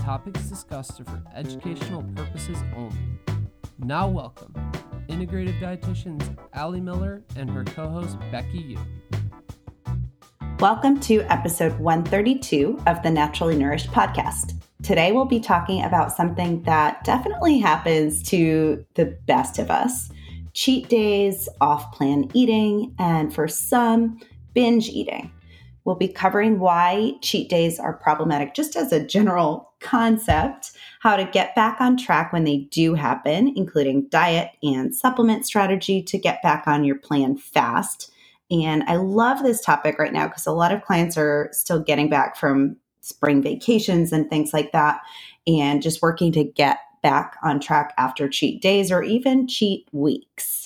topics discussed are for educational purposes only. Now, welcome integrative dietitians Ali Miller and her co host Becky Yu. Welcome to episode 132 of the Naturally Nourished podcast. Today, we'll be talking about something that definitely happens to the best of us cheat days, off plan eating, and for some, binge eating. We'll be covering why cheat days are problematic just as a general concept, how to get back on track when they do happen, including diet and supplement strategy to get back on your plan fast. And I love this topic right now because a lot of clients are still getting back from spring vacations and things like that, and just working to get back on track after cheat days or even cheat weeks.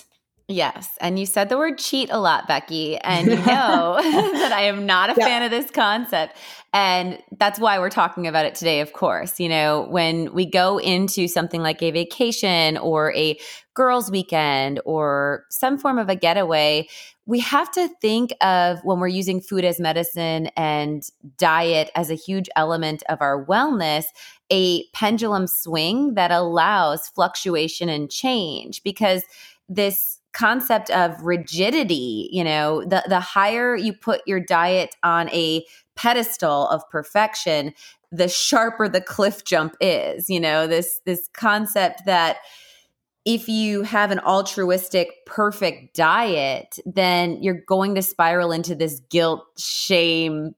Yes. And you said the word cheat a lot, Becky. And you know that I am not a fan of this concept. And that's why we're talking about it today, of course. You know, when we go into something like a vacation or a girls' weekend or some form of a getaway, we have to think of when we're using food as medicine and diet as a huge element of our wellness, a pendulum swing that allows fluctuation and change because this concept of rigidity you know the the higher you put your diet on a pedestal of perfection the sharper the cliff jump is you know this this concept that if you have an altruistic perfect diet then you're going to spiral into this guilt shame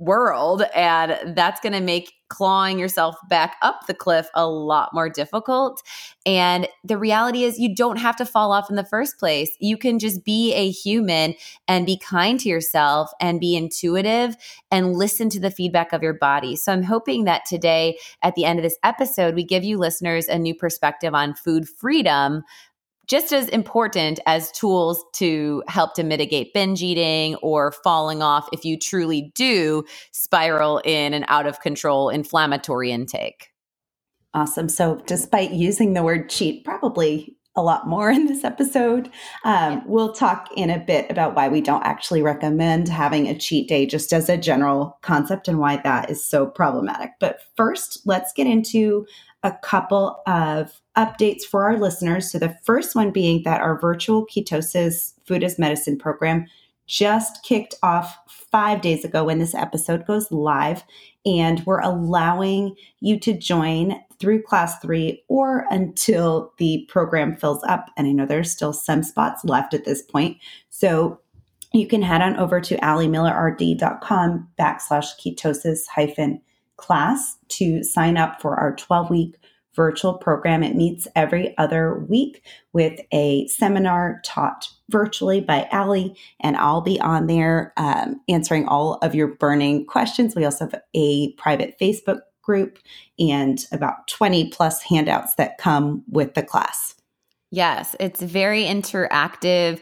world and that's going to make clawing yourself back up the cliff a lot more difficult. And the reality is you don't have to fall off in the first place. You can just be a human and be kind to yourself and be intuitive and listen to the feedback of your body. So i'm hoping that today at the end of this episode we give you listeners a new perspective on food freedom just as important as tools to help to mitigate binge eating or falling off if you truly do spiral in an out of control inflammatory intake. Awesome. So, despite using the word cheat probably a lot more in this episode, um, yeah. we'll talk in a bit about why we don't actually recommend having a cheat day just as a general concept and why that is so problematic. But first, let's get into a couple of updates for our listeners. So, the first one being that our virtual ketosis food as medicine program just kicked off five days ago when this episode goes live. And we're allowing you to join through class three or until the program fills up. And I know there's still some spots left at this point. So you can head on over to alimillerrd.com backslash ketosis hyphen class to sign up for our 12 week virtual program. It meets every other week with a seminar taught virtually by Ali, and I'll be on there um, answering all of your burning questions. We also have a private Facebook group and about 20 plus handouts that come with the class. Yes, it's very interactive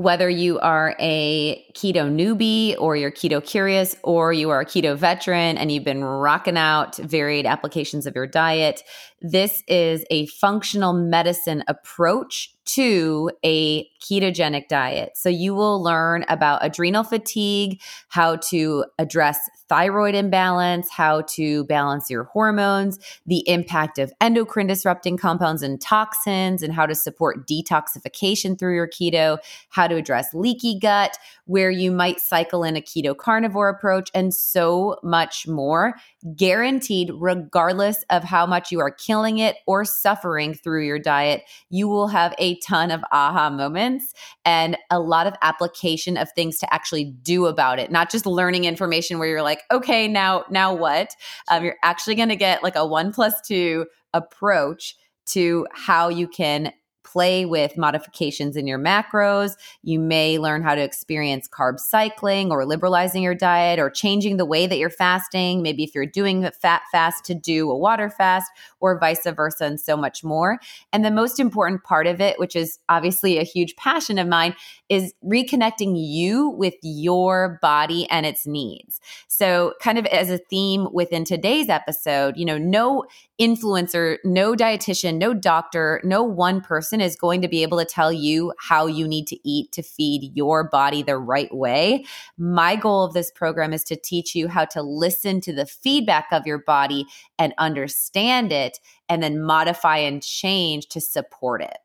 whether you are a keto newbie or you're keto curious or you are a keto veteran and you've been rocking out varied applications of your diet, this is a functional medicine approach to a ketogenic diet. So you will learn about adrenal fatigue, how to address thyroid imbalance, how to balance your hormones, the impact of endocrine disrupting compounds and toxins, and how to support detoxification through your keto, how to address leaky gut, where you might cycle in a keto carnivore approach, and so much more. Guaranteed, regardless of how much you are killing it or suffering through your diet, you will have a ton of aha moments and a lot of application of things to actually do about it, not just learning information where you're like, okay, now, now what? Um, you're actually going to get like a one plus two approach to how you can play with modifications in your macros. You may learn how to experience carb cycling or liberalizing your diet or changing the way that you're fasting. Maybe if you're doing a fat fast to do a water fast or vice versa, and so much more. And the most important part of it, which is obviously a huge passion of mine, is reconnecting you with your body and its needs. So, kind of as a theme within today's episode, you know, no influencer, no dietitian, no doctor, no one person is going to be able to tell you how you need to eat to feed your body the right way. My goal of this program is to teach you how to listen to the feedback of your body and understand it, and then modify and change to support it.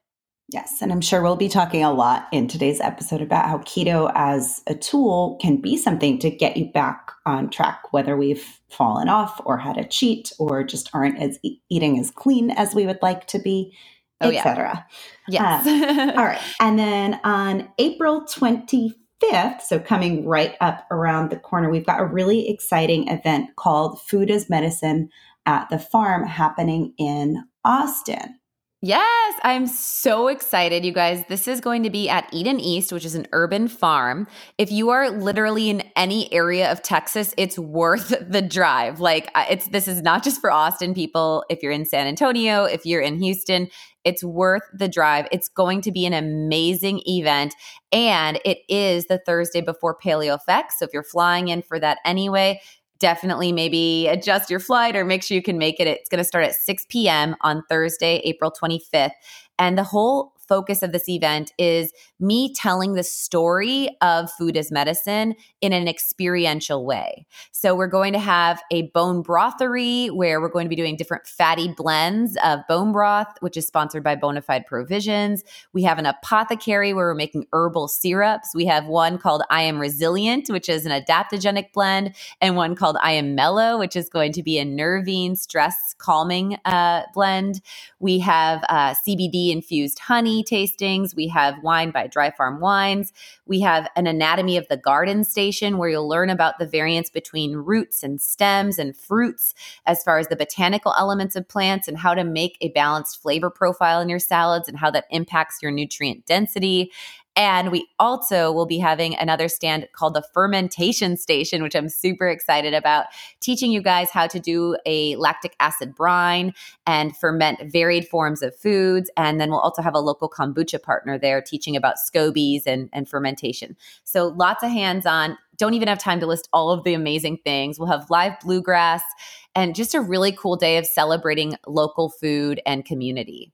Yes, and I'm sure we'll be talking a lot in today's episode about how keto as a tool can be something to get you back on track, whether we've fallen off or had a cheat or just aren't as e- eating as clean as we would like to be, oh, etc. Yeah. Yes. Um, all right, and then on April 25th, so coming right up around the corner, we've got a really exciting event called Food as Medicine at the Farm happening in Austin. Yes, I'm so excited, you guys. This is going to be at Eden East, which is an urban farm. If you are literally in any area of Texas, it's worth the drive. Like it's this is not just for Austin people. If you're in San Antonio, if you're in Houston, it's worth the drive. It's going to be an amazing event. And it is the Thursday before Paleo FX. So if you're flying in for that anyway, definitely maybe adjust your flight or make sure you can make it. It's going to start at 6 p.m. on Thursday, April 25th. And the whole focus of this event is me telling the story of food as medicine in an experiential way. So we're going to have a bone brothery where we're going to be doing different fatty blends of bone broth, which is sponsored by Bonafide Provisions. We have an apothecary where we're making herbal syrups. We have one called I Am Resilient, which is an adaptogenic blend, and one called I Am Mellow, which is going to be a nervine stress calming uh, blend. We have uh, CBD infused honey tastings. We have wine by Dry Farm Wines. We have an anatomy of the garden station where you'll learn about the variance between roots and stems and fruits as far as the botanical elements of plants and how to make a balanced flavor profile in your salads and how that impacts your nutrient density. And we also will be having another stand called the Fermentation Station, which I'm super excited about, teaching you guys how to do a lactic acid brine and ferment varied forms of foods. And then we'll also have a local kombucha partner there teaching about scobies and, and fermentation. So lots of hands on. Don't even have time to list all of the amazing things. We'll have live bluegrass and just a really cool day of celebrating local food and community.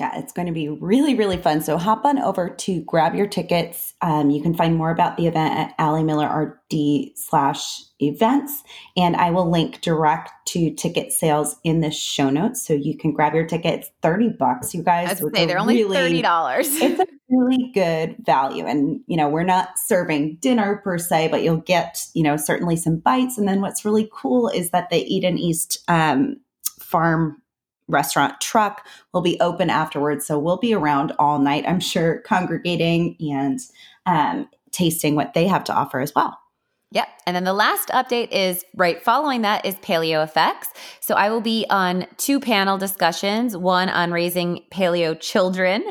Yeah, it's going to be really, really fun. So hop on over to grab your tickets. Um, you can find more about the event at Ali Miller RD slash events. And I will link direct to ticket sales in the show notes. So you can grab your tickets, 30 bucks, you guys. I would say they're only $30. it's a really good value. And, you know, we're not serving dinner per se, but you'll get, you know, certainly some bites. And then what's really cool is that the Eden East um, farm restaurant truck will be open afterwards. So we'll be around all night, I'm sure, congregating and um, tasting what they have to offer as well. Yep. And then the last update is right following that is Paleo FX. So I will be on two panel discussions one on raising paleo children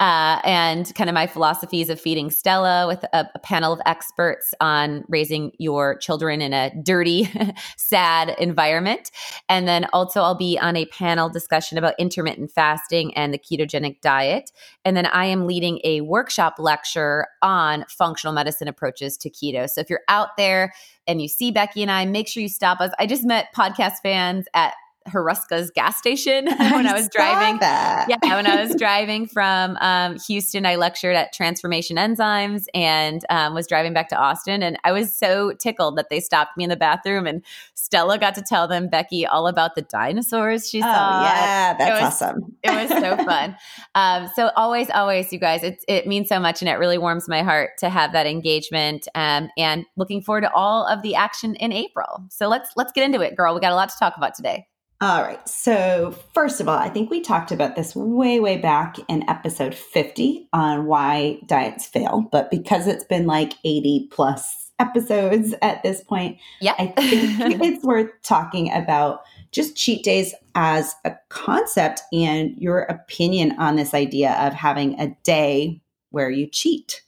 uh, and kind of my philosophies of feeding Stella with a, a, panel of experts on raising your children in a dirty, sad environment. And then also I'll be on a panel discussion about intermittent fasting and the ketogenic diet. And then I am leading a workshop lecture on functional medicine approaches to keto. So if you're out there, there and you see Becky and I, make sure you stop us. I just met podcast fans at Hruska's gas station when I, I was driving. That. Yeah, when I was driving from um, Houston, I lectured at Transformation Enzymes and um, was driving back to Austin. And I was so tickled that they stopped me in the bathroom and Stella got to tell them, Becky, all about the dinosaurs she oh, saw. Yeah, that's it was, awesome. it was so fun. Um, so always, always, you guys, it, it means so much and it really warms my heart to have that engagement um, and looking forward to all of the action in April. So let's let's get into it, girl. We got a lot to talk about today. All right. So, first of all, I think we talked about this way, way back in episode 50 on why diets fail. But because it's been like 80 plus episodes at this point. Yeah. I think it's worth talking about just cheat days as a concept and your opinion on this idea of having a day where you cheat.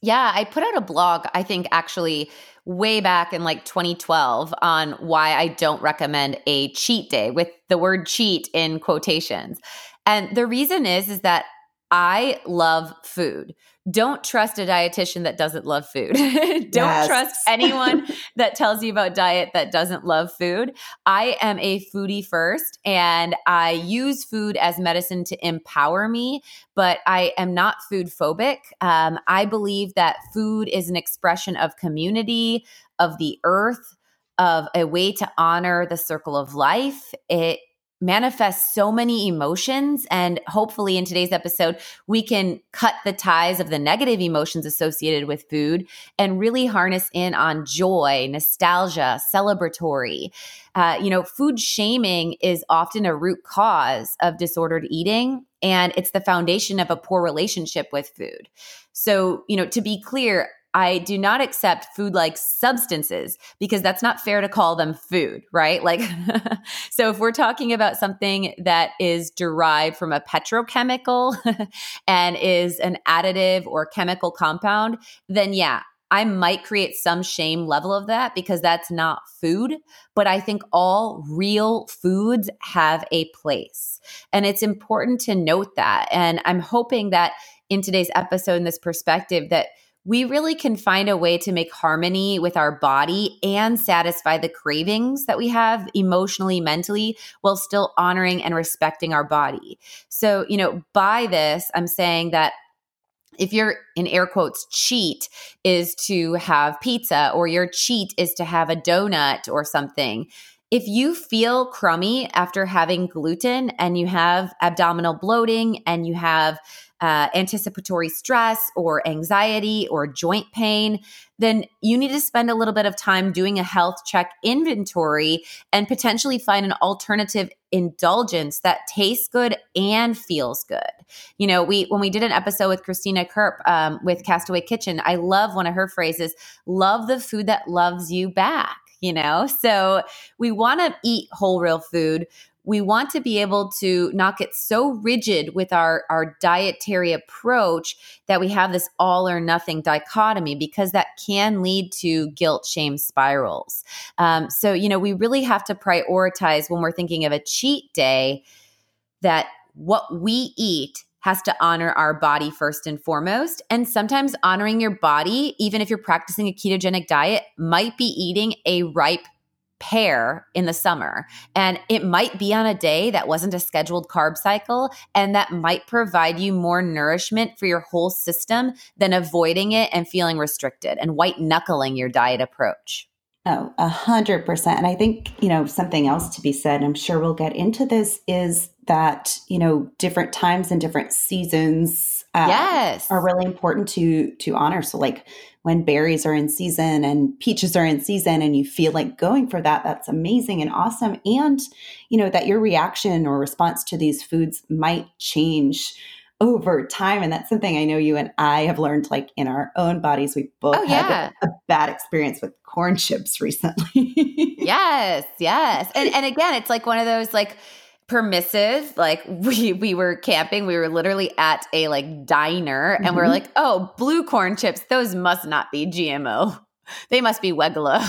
Yeah, I put out a blog, I think actually way back in like 2012 on why I don't recommend a cheat day with the word cheat in quotations. And the reason is is that I love food. Don't trust a dietitian that doesn't love food. Don't yes. trust anyone that tells you about diet that doesn't love food. I am a foodie first, and I use food as medicine to empower me, but I am not food phobic. Um, I believe that food is an expression of community, of the earth, of a way to honor the circle of life. It manifest so many emotions. And hopefully, in today's episode, we can cut the ties of the negative emotions associated with food and really harness in on joy, nostalgia, celebratory. Uh, you know, food shaming is often a root cause of disordered eating, and it's the foundation of a poor relationship with food. So, you know, to be clear, I do not accept food like substances because that's not fair to call them food, right? Like, so if we're talking about something that is derived from a petrochemical and is an additive or chemical compound, then yeah, I might create some shame level of that because that's not food. But I think all real foods have a place. And it's important to note that. And I'm hoping that in today's episode, in this perspective, that we really can find a way to make harmony with our body and satisfy the cravings that we have emotionally, mentally, while still honoring and respecting our body. So, you know, by this, I'm saying that if your in air quotes cheat is to have pizza or your cheat is to have a donut or something if you feel crummy after having gluten and you have abdominal bloating and you have uh, anticipatory stress or anxiety or joint pain, then you need to spend a little bit of time doing a health check inventory and potentially find an alternative indulgence that tastes good and feels good. You know, we when we did an episode with Cristina Curp um, with Castaway Kitchen, I love one of her phrases: "Love the food that loves you back." You know, so we want to eat whole real food we want to be able to not get so rigid with our, our dietary approach that we have this all or nothing dichotomy because that can lead to guilt shame spirals. Um, so, you know, we really have to prioritize when we're thinking of a cheat day that what we eat has to honor our body first and foremost. And sometimes honoring your body, even if you're practicing a ketogenic diet, might be eating a ripe pear in the summer. And it might be on a day that wasn't a scheduled carb cycle, and that might provide you more nourishment for your whole system than avoiding it and feeling restricted and white knuckling your diet approach. Oh, a hundred percent. And I think, you know, something else to be said, I'm sure we'll get into this, is that, you know, different times and different seasons uh, yes. are really important to to honor. So like when berries are in season and peaches are in season and you feel like going for that, that's amazing and awesome. And, you know, that your reaction or response to these foods might change over time. And that's something I know you and I have learned like in our own bodies. We both oh, had yeah. a, a, bad experience with corn chips recently. yes, yes. And and again, it's like one of those like permissive like we we were camping we were literally at a like diner and mm-hmm. we are like oh blue corn chips those must not be gmo they must be Wegela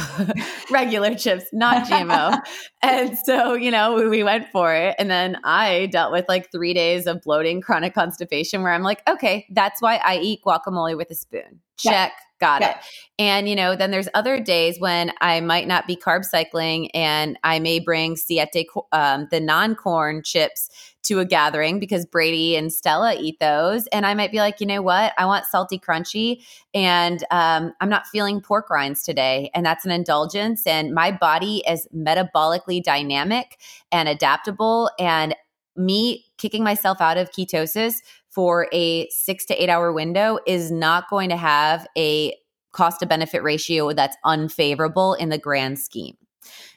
regular chips, not GMO. and so, you know, we, we, went for it. And then I dealt with like three days of bloating, chronic constipation, where I'm like, okay, that's why I eat guacamole with a spoon. Check. Yeah. Got yeah. it. And, you know, then there's other days when I might not be carb cycling and I may bring siete, um, the non corn chips to a gathering because Brady and Stella eat those. And I might be like, you know what? I want salty crunchy and um, I'm not feeling pork rinds today. And that's an indulgence. And my body is metabolically dynamic and adaptable. And me kicking myself out of ketosis for a six to eight hour window is not going to have a cost to benefit ratio that's unfavorable in the grand scheme.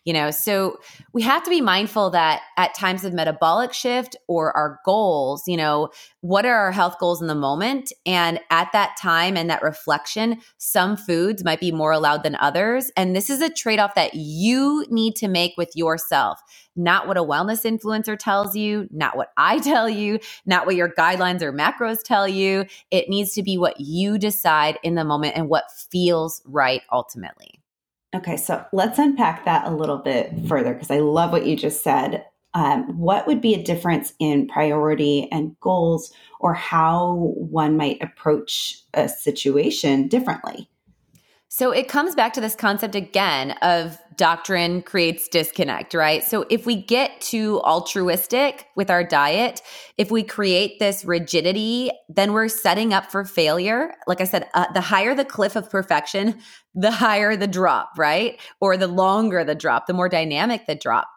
You know, so we have to be mindful that at times of metabolic shift or our goals, you know, what are our health goals in the moment? And at that time and that reflection, some foods might be more allowed than others. And this is a trade off that you need to make with yourself, not what a wellness influencer tells you, not what I tell you, not what your guidelines or macros tell you. It needs to be what you decide in the moment and what feels right ultimately. Okay, so let's unpack that a little bit further because I love what you just said. Um, what would be a difference in priority and goals or how one might approach a situation differently? So it comes back to this concept again of doctrine creates disconnect, right? So if we get too altruistic with our diet, if we create this rigidity, then we're setting up for failure. Like I said, uh, the higher the cliff of perfection, the higher the drop, right? Or the longer the drop, the more dynamic the drop.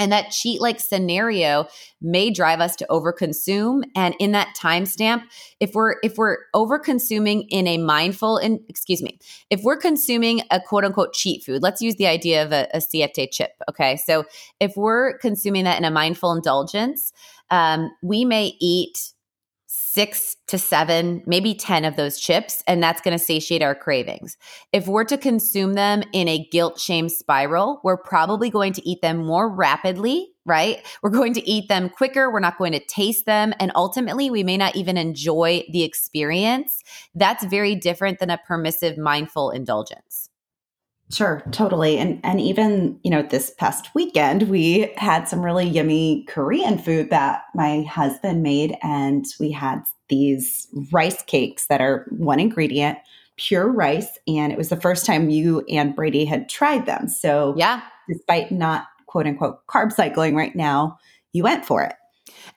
And that cheat like scenario may drive us to overconsume. And in that timestamp, if we're if we're overconsuming in a mindful and excuse me, if we're consuming a quote unquote cheat food, let's use the idea of a, a siete chip. Okay, so if we're consuming that in a mindful indulgence, um, we may eat six to seven, maybe 10 of those chips, and that's going to satiate our cravings. If we're to consume them in a guilt shame spiral, we're probably going to eat them more rapidly, right? We're going to eat them quicker. We're not going to taste them. And ultimately, we may not even enjoy the experience. That's very different than a permissive, mindful indulgence. Sure, totally. And and even, you know, this past weekend we had some really yummy Korean food that my husband made and we had these rice cakes that are one ingredient, pure rice, and it was the first time you and Brady had tried them. So, yeah, despite not quote unquote carb cycling right now, you went for it.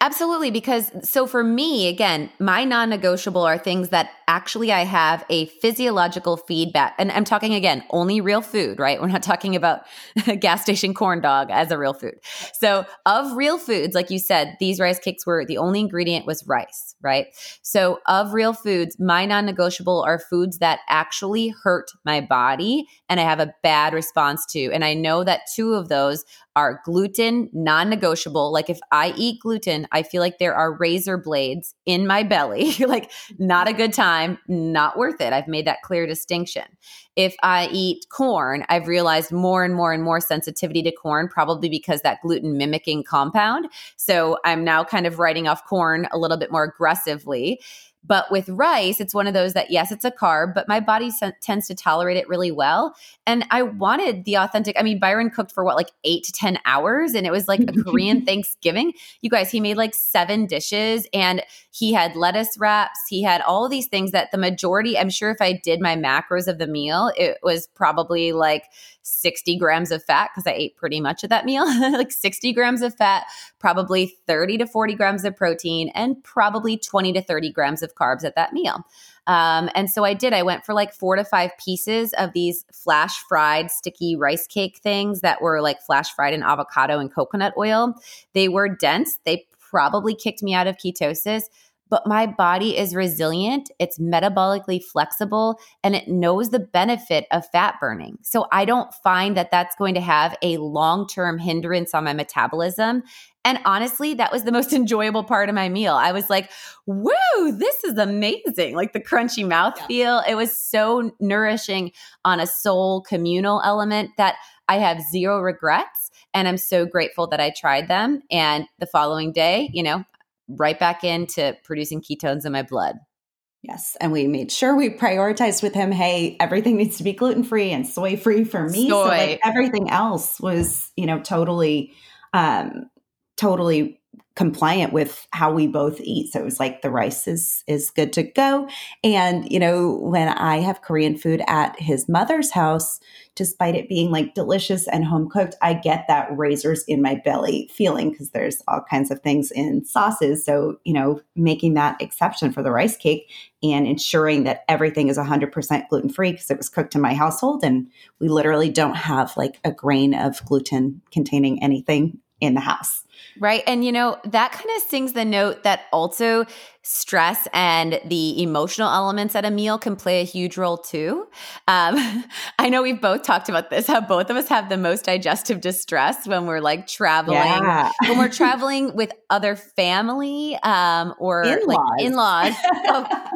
Absolutely. Because so for me, again, my non negotiable are things that actually I have a physiological feedback. And I'm talking again, only real food, right? We're not talking about gas station corn dog as a real food. So, of real foods, like you said, these rice cakes were the only ingredient was rice, right? So, of real foods, my non negotiable are foods that actually hurt my body and I have a bad response to. And I know that two of those are gluten non negotiable. Like if I eat gluten, I feel like there are razor blades in my belly. like, not a good time, not worth it. I've made that clear distinction. If I eat corn, I've realized more and more and more sensitivity to corn, probably because that gluten mimicking compound. So I'm now kind of writing off corn a little bit more aggressively. But with rice, it's one of those that, yes, it's a carb, but my body tends to tolerate it really well. And I wanted the authentic. I mean, Byron cooked for what, like eight to 10 hours, and it was like a Korean Thanksgiving. You guys, he made like seven dishes and he had lettuce wraps. He had all these things that the majority, I'm sure if I did my macros of the meal, it was probably like 60 grams of fat because I ate pretty much of that meal, like 60 grams of fat, probably 30 to 40 grams of protein, and probably 20 to 30 grams of carbs at that meal. Um, and so I did. I went for like four to five pieces of these flash fried sticky rice cake things that were like flash fried in avocado and coconut oil. They were dense. They probably kicked me out of ketosis but my body is resilient, it's metabolically flexible, and it knows the benefit of fat burning. So I don't find that that's going to have a long term hindrance on my metabolism. And honestly, that was the most enjoyable part of my meal. I was like, whoa, this is amazing. Like the crunchy mouth yeah. feel. It was so nourishing on a soul communal element that I have zero regrets. And I'm so grateful that I tried them. And the following day, you know, right back into producing ketones in my blood. Yes. And we made sure we prioritized with him hey, everything needs to be gluten free and soy free for me. Soy. So like everything else was, you know, totally, um, totally compliant with how we both eat. So it was like the rice is is good to go. And you know, when I have Korean food at his mother's house, despite it being like delicious and home cooked, I get that razors in my belly feeling because there's all kinds of things in sauces. So, you know, making that exception for the rice cake and ensuring that everything is 100% gluten free because it was cooked in my household and we literally don't have like a grain of gluten containing anything in the house. Right. And, you know, that kind of sings the note that also stress and the emotional elements at a meal can play a huge role too. Um, I know we've both talked about this, how both of us have the most digestive distress when we're like traveling, yeah. when we're traveling with other family um, or in-laws. like in laws,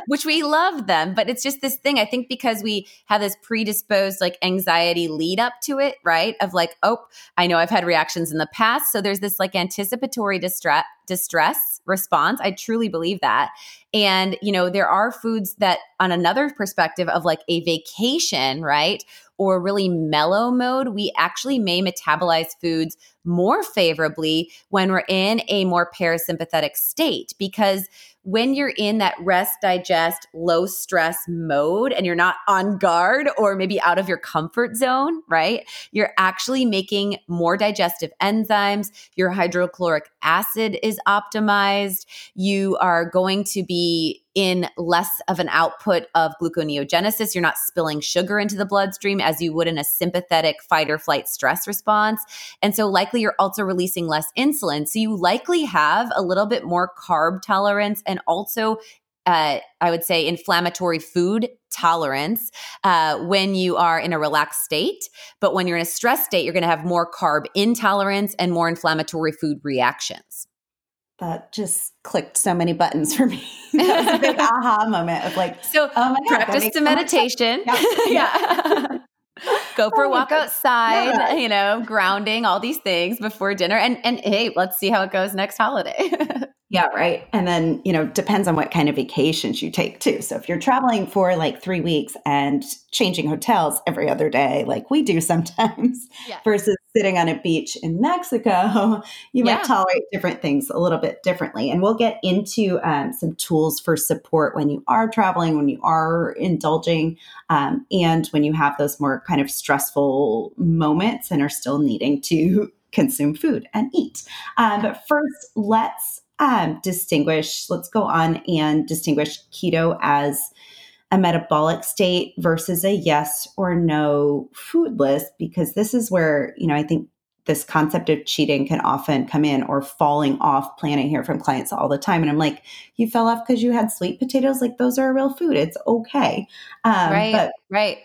which we love them. But it's just this thing, I think, because we have this predisposed like anxiety lead up to it, right? Of like, oh, I know I've had reactions in the past. So there's this like anticipatory distress distress response. I truly believe that. And, you know, there are foods that, on another perspective of like a vacation, right? Or really mellow mode, we actually may metabolize foods more favorably when we're in a more parasympathetic state because when you're in that rest, digest, low stress mode and you're not on guard or maybe out of your comfort zone, right? You're actually making more digestive enzymes. Your hydrochloric acid is optimized. You are going to be in less of an output of gluconeogenesis. You're not spilling sugar into the bloodstream as you would in a sympathetic fight or flight stress response. And so, likely, you're also releasing less insulin. So, you likely have a little bit more carb tolerance and also uh, I would say, inflammatory food tolerance uh, when you are in a relaxed state. But when you're in a stress state, you're going to have more carb intolerance and more inflammatory food reactions that just clicked so many buttons for me. that was a big aha moment of like, so oh my God, practice the meditation. Yeah. yeah. Go for a oh walk outside, yeah. you know, grounding, all these things before dinner. And and hey, let's see how it goes next holiday. Yeah, right. And then, you know, depends on what kind of vacations you take too. So if you're traveling for like three weeks and changing hotels every other day, like we do sometimes, yeah. versus sitting on a beach in Mexico, you yeah. might tolerate different things a little bit differently. And we'll get into um, some tools for support when you are traveling, when you are indulging, um, and when you have those more kind of stressful moments and are still needing to consume food and eat. Um, but first, let's um, distinguish, let's go on and distinguish keto as a metabolic state versus a yes or no food list, because this is where, you know, I think this concept of cheating can often come in or falling off plan. I hear from clients all the time. And I'm like, you fell off because you had sweet potatoes. Like those are a real food. It's okay. Um, right. But, right.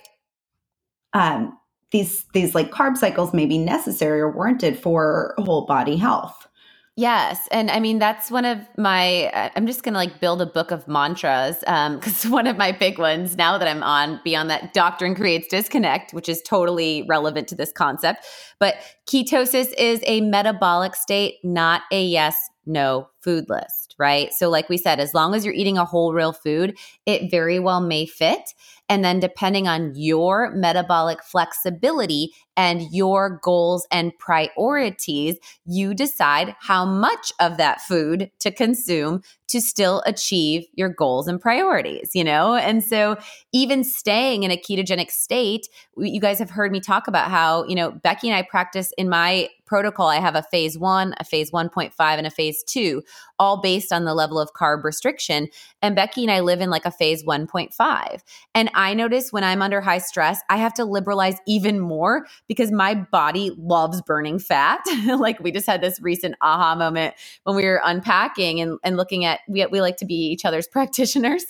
Um, these, these like carb cycles may be necessary or warranted for whole body health. Yes. And I mean, that's one of my, I'm just going to like build a book of mantras because um, one of my big ones now that I'm on beyond that doctrine creates disconnect, which is totally relevant to this concept. But ketosis is a metabolic state, not a yes, no food list, right? So, like we said, as long as you're eating a whole real food, it very well may fit. And then, depending on your metabolic flexibility and your goals and priorities, you decide how much of that food to consume to still achieve your goals and priorities, you know? And so, even staying in a ketogenic state, you guys have heard me talk about how, you know, Becky and I practice in my protocol, I have a phase one, a phase 1.5, and a phase two, all based on the level of carb restriction. And Becky and I live in like a phase 1.5. And I notice when I'm under high stress, I have to liberalize even more because my body loves burning fat. like we just had this recent aha moment when we were unpacking and, and looking at, we, we like to be each other's practitioners.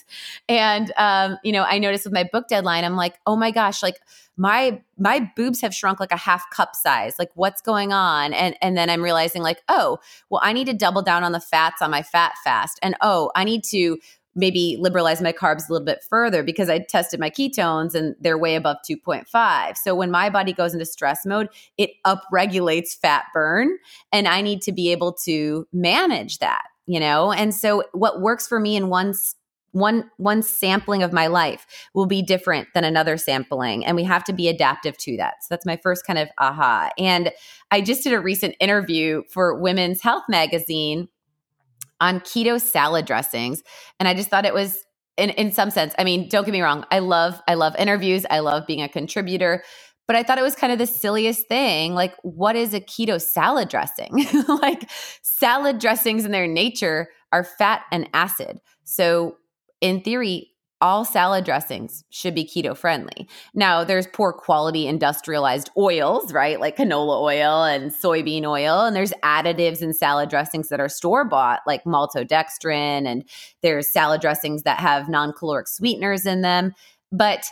And, um, you know, I noticed with my book deadline, I'm like, oh my gosh, like, my my boobs have shrunk like a half cup size like what's going on and and then i'm realizing like oh well i need to double down on the fats on my fat fast and oh i need to maybe liberalize my carbs a little bit further because I tested my ketones and they're way above 2.5. So when my body goes into stress mode, it upregulates fat burn and I need to be able to manage that, you know? And so what works for me in one one one sampling of my life will be different than another sampling and we have to be adaptive to that so that's my first kind of aha and i just did a recent interview for women's health magazine on keto salad dressings and i just thought it was in, in some sense i mean don't get me wrong i love i love interviews i love being a contributor but I thought it was kind of the silliest thing. Like, what is a keto salad dressing? like, salad dressings in their nature are fat and acid. So, in theory, all salad dressings should be keto friendly. Now, there's poor quality industrialized oils, right? Like canola oil and soybean oil. And there's additives in salad dressings that are store bought, like maltodextrin. And there's salad dressings that have non caloric sweeteners in them. But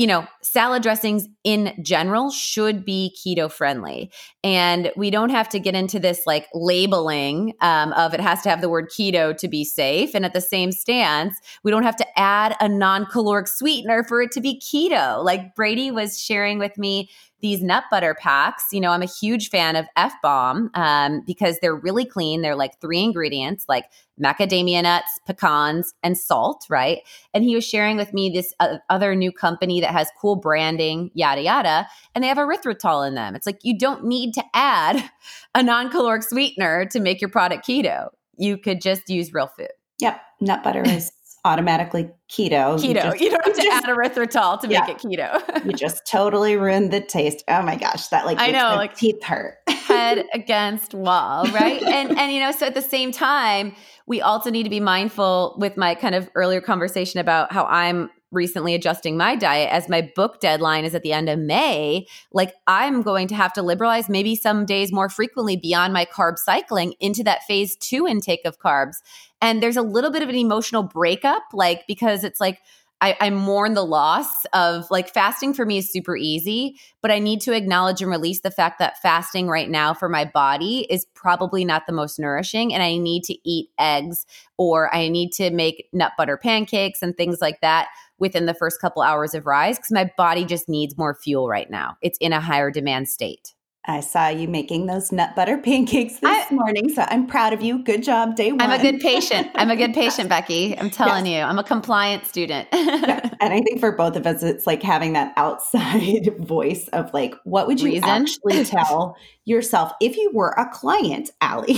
you know, salad dressings in general should be keto friendly. And we don't have to get into this like labeling um, of it has to have the word keto to be safe. And at the same stance, we don't have to add a non caloric sweetener for it to be keto. Like Brady was sharing with me these nut butter packs. You know, I'm a huge fan of F Bomb um, because they're really clean. They're like three ingredients, like macadamia nuts, pecans, and salt, right? And he was sharing with me this uh, other new company that has cool branding, yada, yada, and they have erythritol in them. It's like you don't need to add a non caloric sweetener to make your product keto. You could just use real food. Yep. Nut butter is automatically keto. Keto. You, just, you don't have to just, add erythritol to yeah, make it keto. you just totally ruined the taste. Oh my gosh, that like I know, like teeth hurt. head against wall, right? and and you know, so at the same time, we also need to be mindful with my kind of earlier conversation about how I'm recently adjusting my diet as my book deadline is at the end of May, like I'm going to have to liberalize maybe some days more frequently beyond my carb cycling into that phase two intake of carbs. And there's a little bit of an emotional breakup, like because it's like, I, I, mourn the loss of like fasting for me is super easy, but I need to acknowledge and release the fact that fasting right now for my body is probably not the most nourishing. And I need to eat eggs or I need to make nut butter pancakes and things like that within the first couple hours of rise because my body just needs more fuel right now. It's in a higher demand state. I saw you making those nut butter pancakes this I, morning. So I'm proud of you. Good job, day one. I'm a good patient. I'm a good patient, Becky. I'm telling yes. you, I'm a compliant student. yeah. And I think for both of us, it's like having that outside voice of like, what would you Reason? actually tell yourself if you were a client, Ali?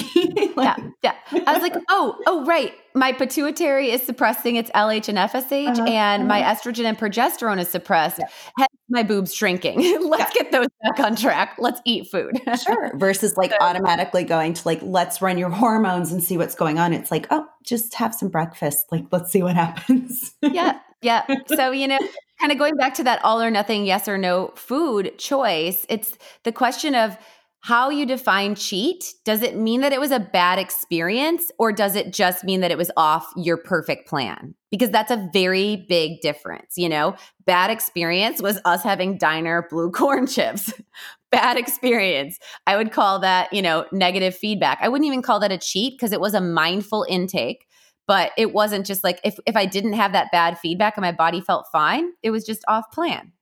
like, yeah. Yeah. I was like, oh, oh, right. My pituitary is suppressing its LH and FSH, uh-huh. and my uh-huh. estrogen and progesterone is suppressed. Yeah my boobs shrinking. let's yeah. get those back on track. Let's eat food. sure. Versus like so, automatically going to like, let's run your hormones and see what's going on. It's like, oh, just have some breakfast. Like, let's see what happens. yeah. Yeah. So, you know, kind of going back to that all or nothing, yes or no food choice, it's the question of, how you define cheat, does it mean that it was a bad experience or does it just mean that it was off your perfect plan? Because that's a very big difference. You know, bad experience was us having diner blue corn chips. bad experience. I would call that, you know, negative feedback. I wouldn't even call that a cheat because it was a mindful intake. But it wasn't just like if, if I didn't have that bad feedback and my body felt fine, it was just off plan.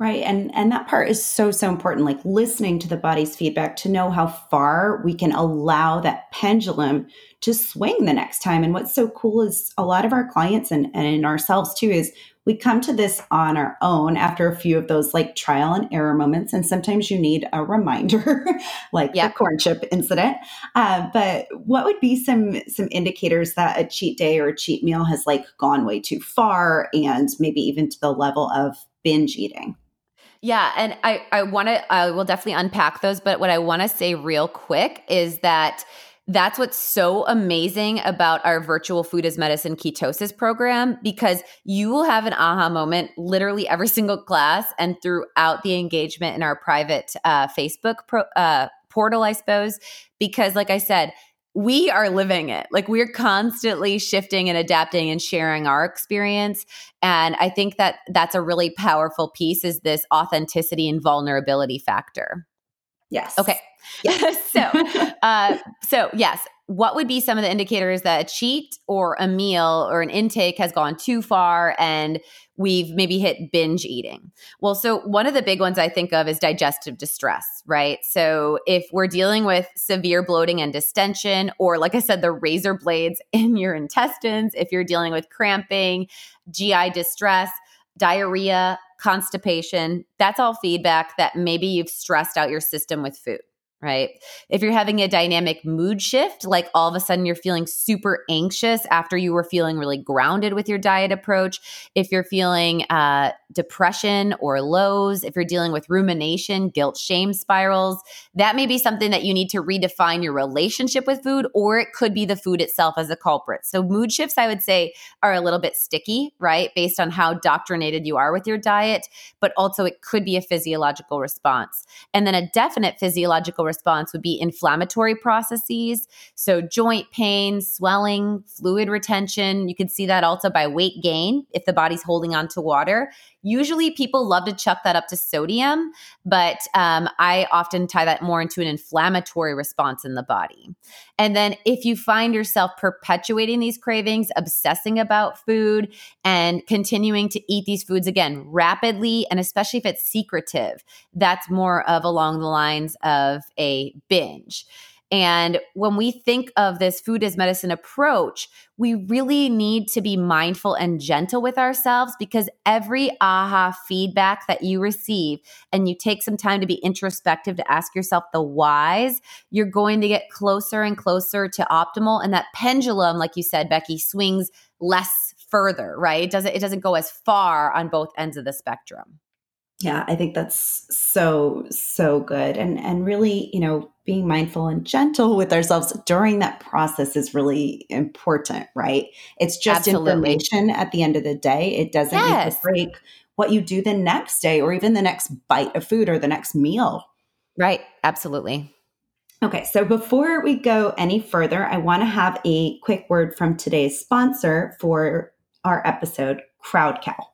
Right. And and that part is so so important like listening to the body's feedback to know how far we can allow that pendulum to swing the next time. And what's so cool is a lot of our clients and, and in ourselves too is we come to this on our own after a few of those like trial and error moments. And sometimes you need a reminder, like the corn chip incident. Uh, but what would be some some indicators that a cheat day or a cheat meal has like gone way too far and maybe even to the level of binge eating? Yeah, and I I want to I will definitely unpack those, but what I want to say real quick is that that's what's so amazing about our virtual food as medicine ketosis program because you will have an aha moment literally every single class and throughout the engagement in our private uh, Facebook pro, uh, portal, I suppose. Because, like I said, we are living it. Like we're constantly shifting and adapting and sharing our experience. And I think that that's a really powerful piece is this authenticity and vulnerability factor. Yes. Okay. Yes. so, uh, so yes, what would be some of the indicators that a cheat or a meal or an intake has gone too far and we've maybe hit binge eating? Well, so one of the big ones I think of is digestive distress, right? So if we're dealing with severe bloating and distension, or like I said, the razor blades in your intestines, if you're dealing with cramping, GI distress, diarrhea, constipation, that's all feedback that maybe you've stressed out your system with food right? If you're having a dynamic mood shift, like all of a sudden you're feeling super anxious after you were feeling really grounded with your diet approach, if you're feeling uh, depression or lows, if you're dealing with rumination, guilt, shame spirals, that may be something that you need to redefine your relationship with food, or it could be the food itself as a culprit. So, mood shifts, I would say, are a little bit sticky, right? Based on how doctrinated you are with your diet, but also it could be a physiological response. And then a definite physiological response would be inflammatory processes. So, joint pain, swelling, fluid retention. You can see that also by weight gain if the body's holding on to water. Usually, people love to chuck that up to sodium, but um, I often tie that more into an inflammatory response in the body. And then, if you find yourself perpetuating these cravings, obsessing about food, and continuing to eat these foods again rapidly, and especially if it's secretive, that's more of along the lines of a binge. And when we think of this food as medicine approach, we really need to be mindful and gentle with ourselves because every aha feedback that you receive and you take some time to be introspective to ask yourself the whys, you're going to get closer and closer to optimal. And that pendulum, like you said, Becky, swings less further, right? It doesn't, it doesn't go as far on both ends of the spectrum. Yeah, I think that's so so good and and really, you know, being mindful and gentle with ourselves during that process is really important, right? It's just Absolutely. information at the end of the day. It doesn't yes. need to break what you do the next day or even the next bite of food or the next meal. Right, absolutely. Okay, so before we go any further, I want to have a quick word from today's sponsor for our episode, Crowd Cow.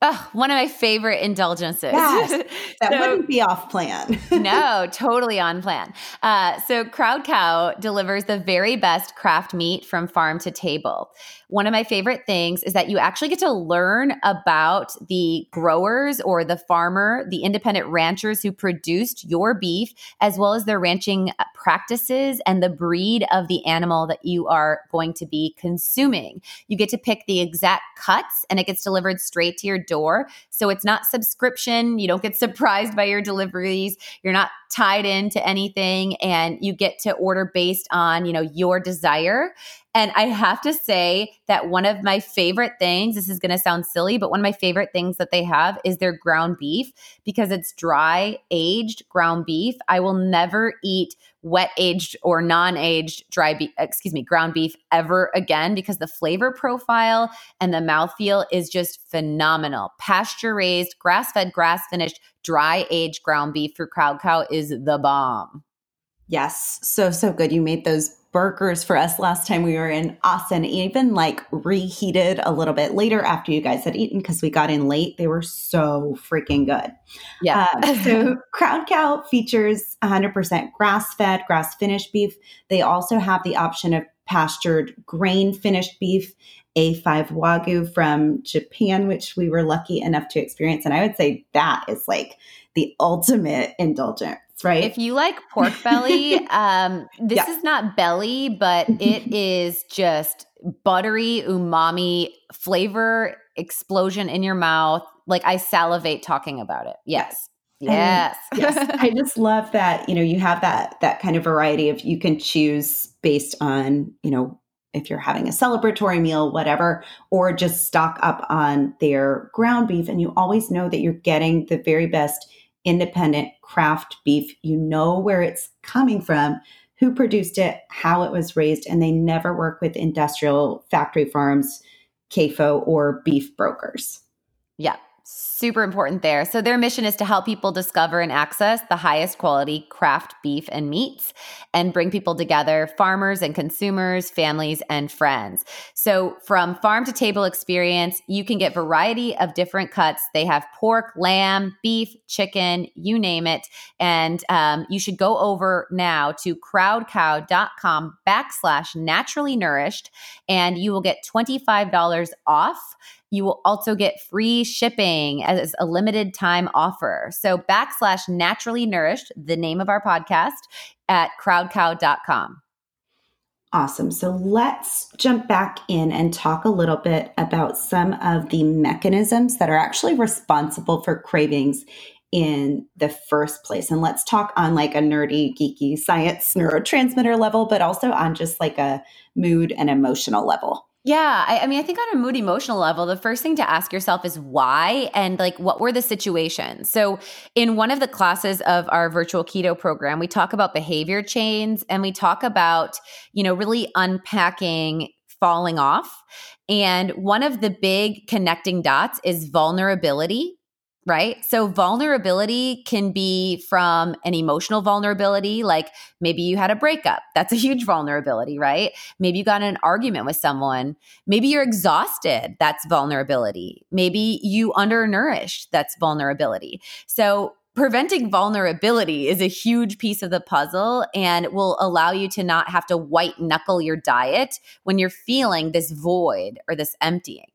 Oh, one of my favorite indulgences. Yes, that so, wouldn't be off plan. no, totally on plan. Uh, so, Crowd Cow delivers the very best craft meat from farm to table. One of my favorite things is that you actually get to learn about the growers or the farmer, the independent ranchers who produced your beef, as well as their ranching uh, practices and the breed of the animal that you are going to be consuming. You get to pick the exact cuts and it gets delivered straight to your door. So it's not subscription. You don't get surprised by your deliveries. You're not tied into anything and you get to order based on, you know, your desire. And I have to say that one of my favorite things, this is going to sound silly, but one of my favorite things that they have is their ground beef because it's dry aged ground beef. I will never eat wet aged or non aged dry beef, excuse me, ground beef ever again because the flavor profile and the mouthfeel is just phenomenal. Pasture raised, grass fed, grass finished, dry aged ground beef for Crowd Cow is the bomb. Yes, so, so good. You made those burgers for us last time we were in Austin, even like reheated a little bit later after you guys had eaten because we got in late. They were so freaking good. Yeah. Uh, so Crowd Cow features 100% grass fed, grass finished beef. They also have the option of pastured grain finished beef. A5 Wagyu from Japan, which we were lucky enough to experience. And I would say that is like the ultimate indulgent right? If you like pork belly, um, this yeah. is not belly, but it is just buttery umami flavor explosion in your mouth. Like I salivate talking about it. Yes. Yes. yes. I just love that, you know, you have that that kind of variety of you can choose based on, you know, if you're having a celebratory meal, whatever, or just stock up on their ground beef and you always know that you're getting the very best independent craft beef. You know where it's coming from, who produced it, how it was raised, and they never work with industrial factory farms, CAFO, or beef brokers. Yeah super important there. So, their mission is to help people discover and access the highest quality craft beef and meats and bring people together farmers and consumers, families and friends. So, from farm to table experience, you can get variety of different cuts. They have pork, lamb, beef, chicken, you name it. And um, you should go over now to crowdcow.com backslash naturally nourished and you will get $25 off you will also get free shipping as a limited time offer. So backslash naturally nourished, the name of our podcast at crowdcow.com. Awesome. So let's jump back in and talk a little bit about some of the mechanisms that are actually responsible for cravings in the first place? And let's talk on like a nerdy, geeky science neurotransmitter level, but also on just like a mood and emotional level. Yeah. I, I, mean, I think on a mood emotional level, the first thing to ask yourself is why and like what were the situations? So, in one of the classes of our virtual keto program, we talk about behavior chains and we talk about, you know, really unpacking falling off. And one of the big connecting dots is vulnerability right? So, vulnerability can be from an emotional vulnerability, like maybe you had a breakup. That's a huge vulnerability, right? Maybe you got in an argument with someone. Maybe you're exhausted. That's vulnerability. Maybe you undernourished. That's vulnerability. So, preventing vulnerability is a huge piece of the puzzle and will allow you to not have to white knuckle your diet when you're feeling this void or this emptying.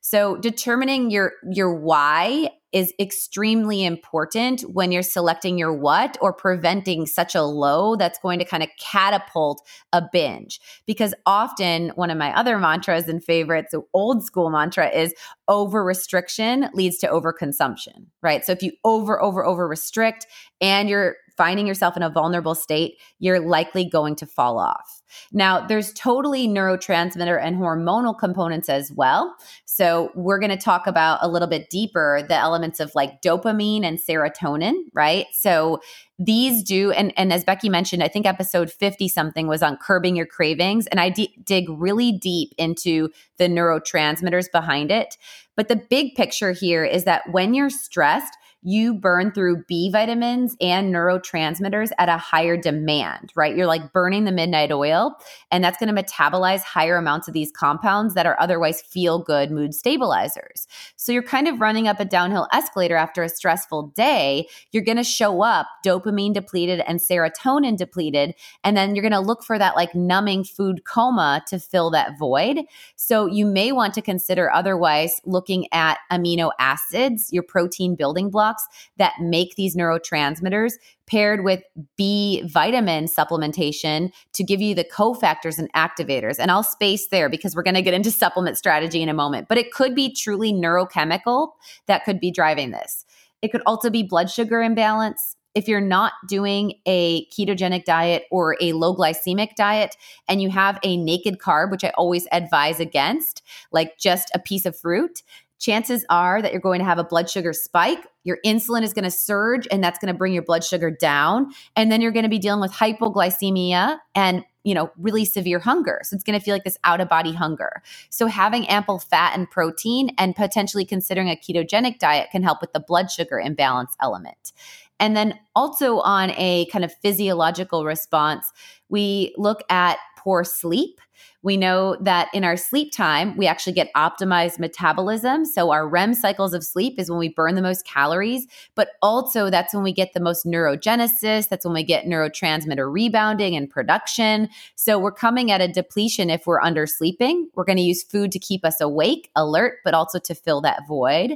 So determining your your why is extremely important when you're selecting your what or preventing such a low that's going to kind of catapult a binge. Because often, one of my other mantras and favorites, old school mantra, is over restriction leads to overconsumption, right? So if you over, over, over restrict and you're finding yourself in a vulnerable state, you're likely going to fall off. Now, there's totally neurotransmitter and hormonal components as well. So, we're going to talk about a little bit deeper the elements of like dopamine and serotonin, right? So, these do and and as becky mentioned i think episode 50 something was on curbing your cravings and I d- dig really deep into the neurotransmitters behind it but the big picture here is that when you're stressed you burn through B vitamins and neurotransmitters at a higher demand, right? You're like burning the midnight oil, and that's going to metabolize higher amounts of these compounds that are otherwise feel good mood stabilizers. So you're kind of running up a downhill escalator after a stressful day. You're going to show up dopamine depleted and serotonin depleted, and then you're going to look for that like numbing food coma to fill that void. So you may want to consider otherwise looking at amino acids, your protein building blocks that make these neurotransmitters paired with B vitamin supplementation to give you the cofactors and activators. And I'll space there because we're going to get into supplement strategy in a moment, but it could be truly neurochemical that could be driving this. It could also be blood sugar imbalance. If you're not doing a ketogenic diet or a low glycemic diet and you have a naked carb, which I always advise against, like just a piece of fruit, chances are that you're going to have a blood sugar spike. Your insulin is going to surge, and that's going to bring your blood sugar down. And then you're going to be dealing with hypoglycemia and you know really severe hunger so it's going to feel like this out of body hunger so having ample fat and protein and potentially considering a ketogenic diet can help with the blood sugar imbalance element and then also on a kind of physiological response we look at poor sleep we know that in our sleep time, we actually get optimized metabolism. So, our REM cycles of sleep is when we burn the most calories, but also that's when we get the most neurogenesis. That's when we get neurotransmitter rebounding and production. So, we're coming at a depletion if we're under sleeping. We're going to use food to keep us awake, alert, but also to fill that void.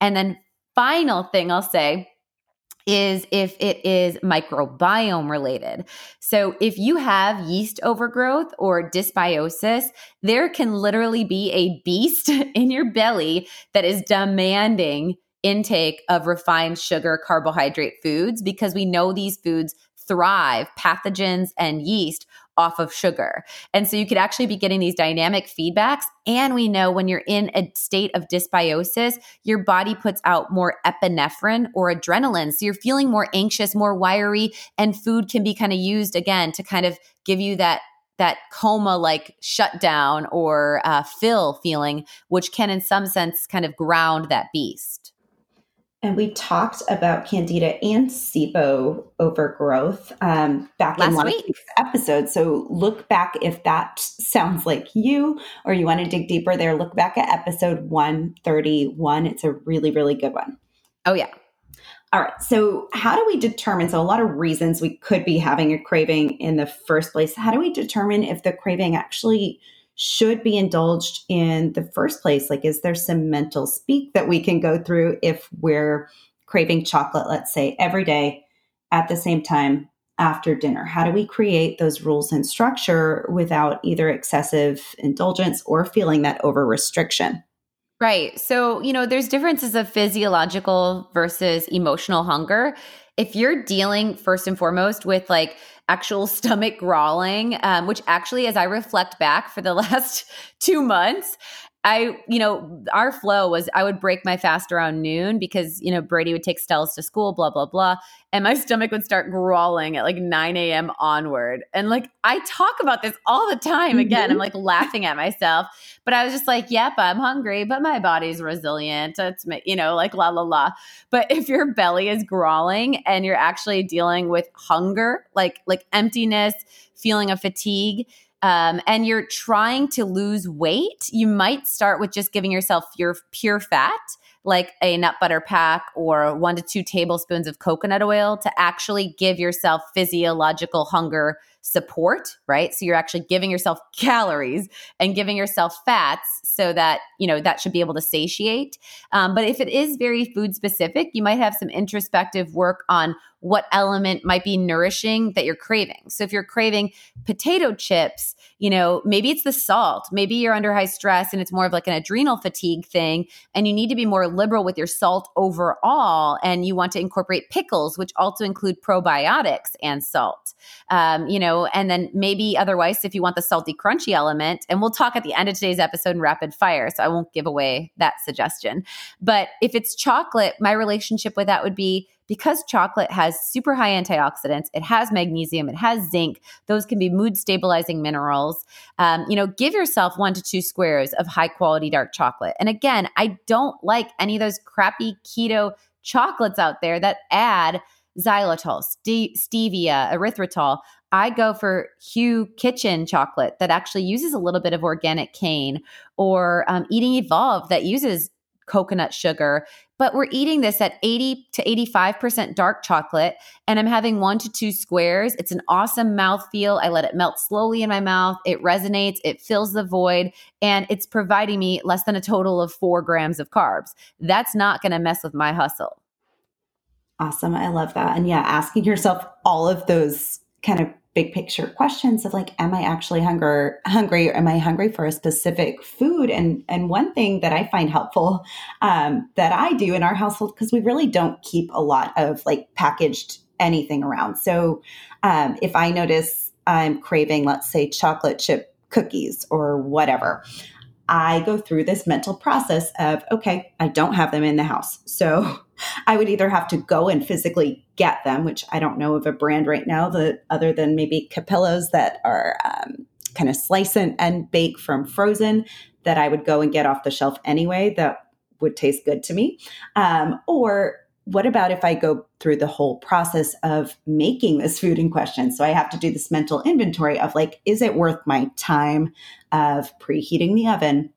And then, final thing I'll say is if it is microbiome related. So, if you have yeast overgrowth or dysbiosis, there can literally be a beast in your belly that is demanding intake of refined sugar carbohydrate foods because we know these foods thrive, pathogens and yeast off of sugar. And so you could actually be getting these dynamic feedbacks. And we know when you're in a state of dysbiosis, your body puts out more epinephrine or adrenaline. So you're feeling more anxious, more wiry, and food can be kind of used again to kind of give you that that coma like shutdown or uh, fill feeling, which can, in some sense, kind of ground that beast. And we talked about candida and SIBO overgrowth um, back Last in last week. week's episode. So look back if that sounds like you or you want to dig deeper there. Look back at episode 131. It's a really, really good one. Oh, yeah. All right. So, how do we determine? So, a lot of reasons we could be having a craving in the first place. How do we determine if the craving actually should be indulged in the first place? Like, is there some mental speak that we can go through if we're craving chocolate, let's say, every day at the same time after dinner? How do we create those rules and structure without either excessive indulgence or feeling that over restriction? Right. So, you know, there's differences of physiological versus emotional hunger. If you're dealing first and foremost with like actual stomach growling, um, which actually, as I reflect back for the last two months, I, you know, our flow was I would break my fast around noon because, you know, Brady would take Stellas to school, blah, blah, blah. And my stomach would start growling at like 9 a.m. onward. And like I talk about this all the time. Again, mm-hmm. I'm like laughing at myself. But I was just like, yep, I'm hungry, but my body's resilient. It's, you know, like la, la, la. But if your belly is growling and you're actually dealing with hunger, like, like emptiness, feeling of fatigue, um, and you're trying to lose weight, you might start with just giving yourself your pure fat, like a nut butter pack or one to two tablespoons of coconut oil to actually give yourself physiological hunger support, right? So you're actually giving yourself calories and giving yourself fats so that, you know, that should be able to satiate. Um, but if it is very food specific, you might have some introspective work on what element might be nourishing that you're craving. So if you're craving potato chips, you know, maybe it's the salt. Maybe you're under high stress and it's more of like an adrenal fatigue thing and you need to be more liberal with your salt overall and you want to incorporate pickles which also include probiotics and salt. Um, you know, and then maybe otherwise if you want the salty crunchy element and we'll talk at the end of today's episode in rapid fire, so I won't give away that suggestion. But if it's chocolate, my relationship with that would be because chocolate has super high antioxidants, it has magnesium, it has zinc. Those can be mood stabilizing minerals. Um, you know, give yourself one to two squares of high quality dark chocolate. And again, I don't like any of those crappy keto chocolates out there that add xylitol, st- stevia, erythritol. I go for Hu Kitchen chocolate that actually uses a little bit of organic cane, or um, Eating Evolved that uses coconut sugar but we're eating this at 80 to 85% dark chocolate and i'm having one to two squares. It's an awesome mouth feel i let it melt slowly in my mouth. It resonates. It fills the void and it's providing me less than a total of four grams of carbs. That's not going to mess with my hustle. Awesome. I love that. And yeah asking yourself all of those kind of big picture questions of like am i actually hunger hungry or am i hungry for a specific food and and one thing that i find helpful um, that i do in our household because we really don't keep a lot of like packaged anything around so um, if i notice i'm craving let's say chocolate chip cookies or whatever I go through this mental process of, okay, I don't have them in the house. So I would either have to go and physically get them, which I don't know of a brand right now that other than maybe Cappello's that are um, kind of slice and, and bake from frozen that I would go and get off the shelf anyway that would taste good to me. Um, or what about if I go through the whole process of making this food in question? So I have to do this mental inventory of like, is it worth my time of preheating the oven,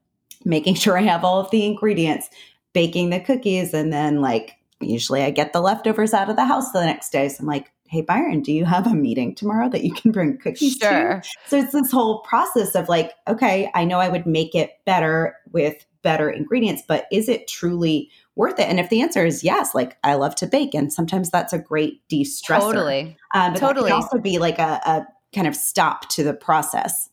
making sure I have all of the ingredients, baking the cookies, and then like usually I get the leftovers out of the house the next day. So I'm like, hey Byron, do you have a meeting tomorrow that you can bring cookies sure. to? So it's this whole process of like, okay, I know I would make it better with better ingredients, but is it truly worth it? And if the answer is yes, like I love to bake, and sometimes that's a great de-stressor. Totally, um, but totally. That can also be like a, a kind of stop to the process.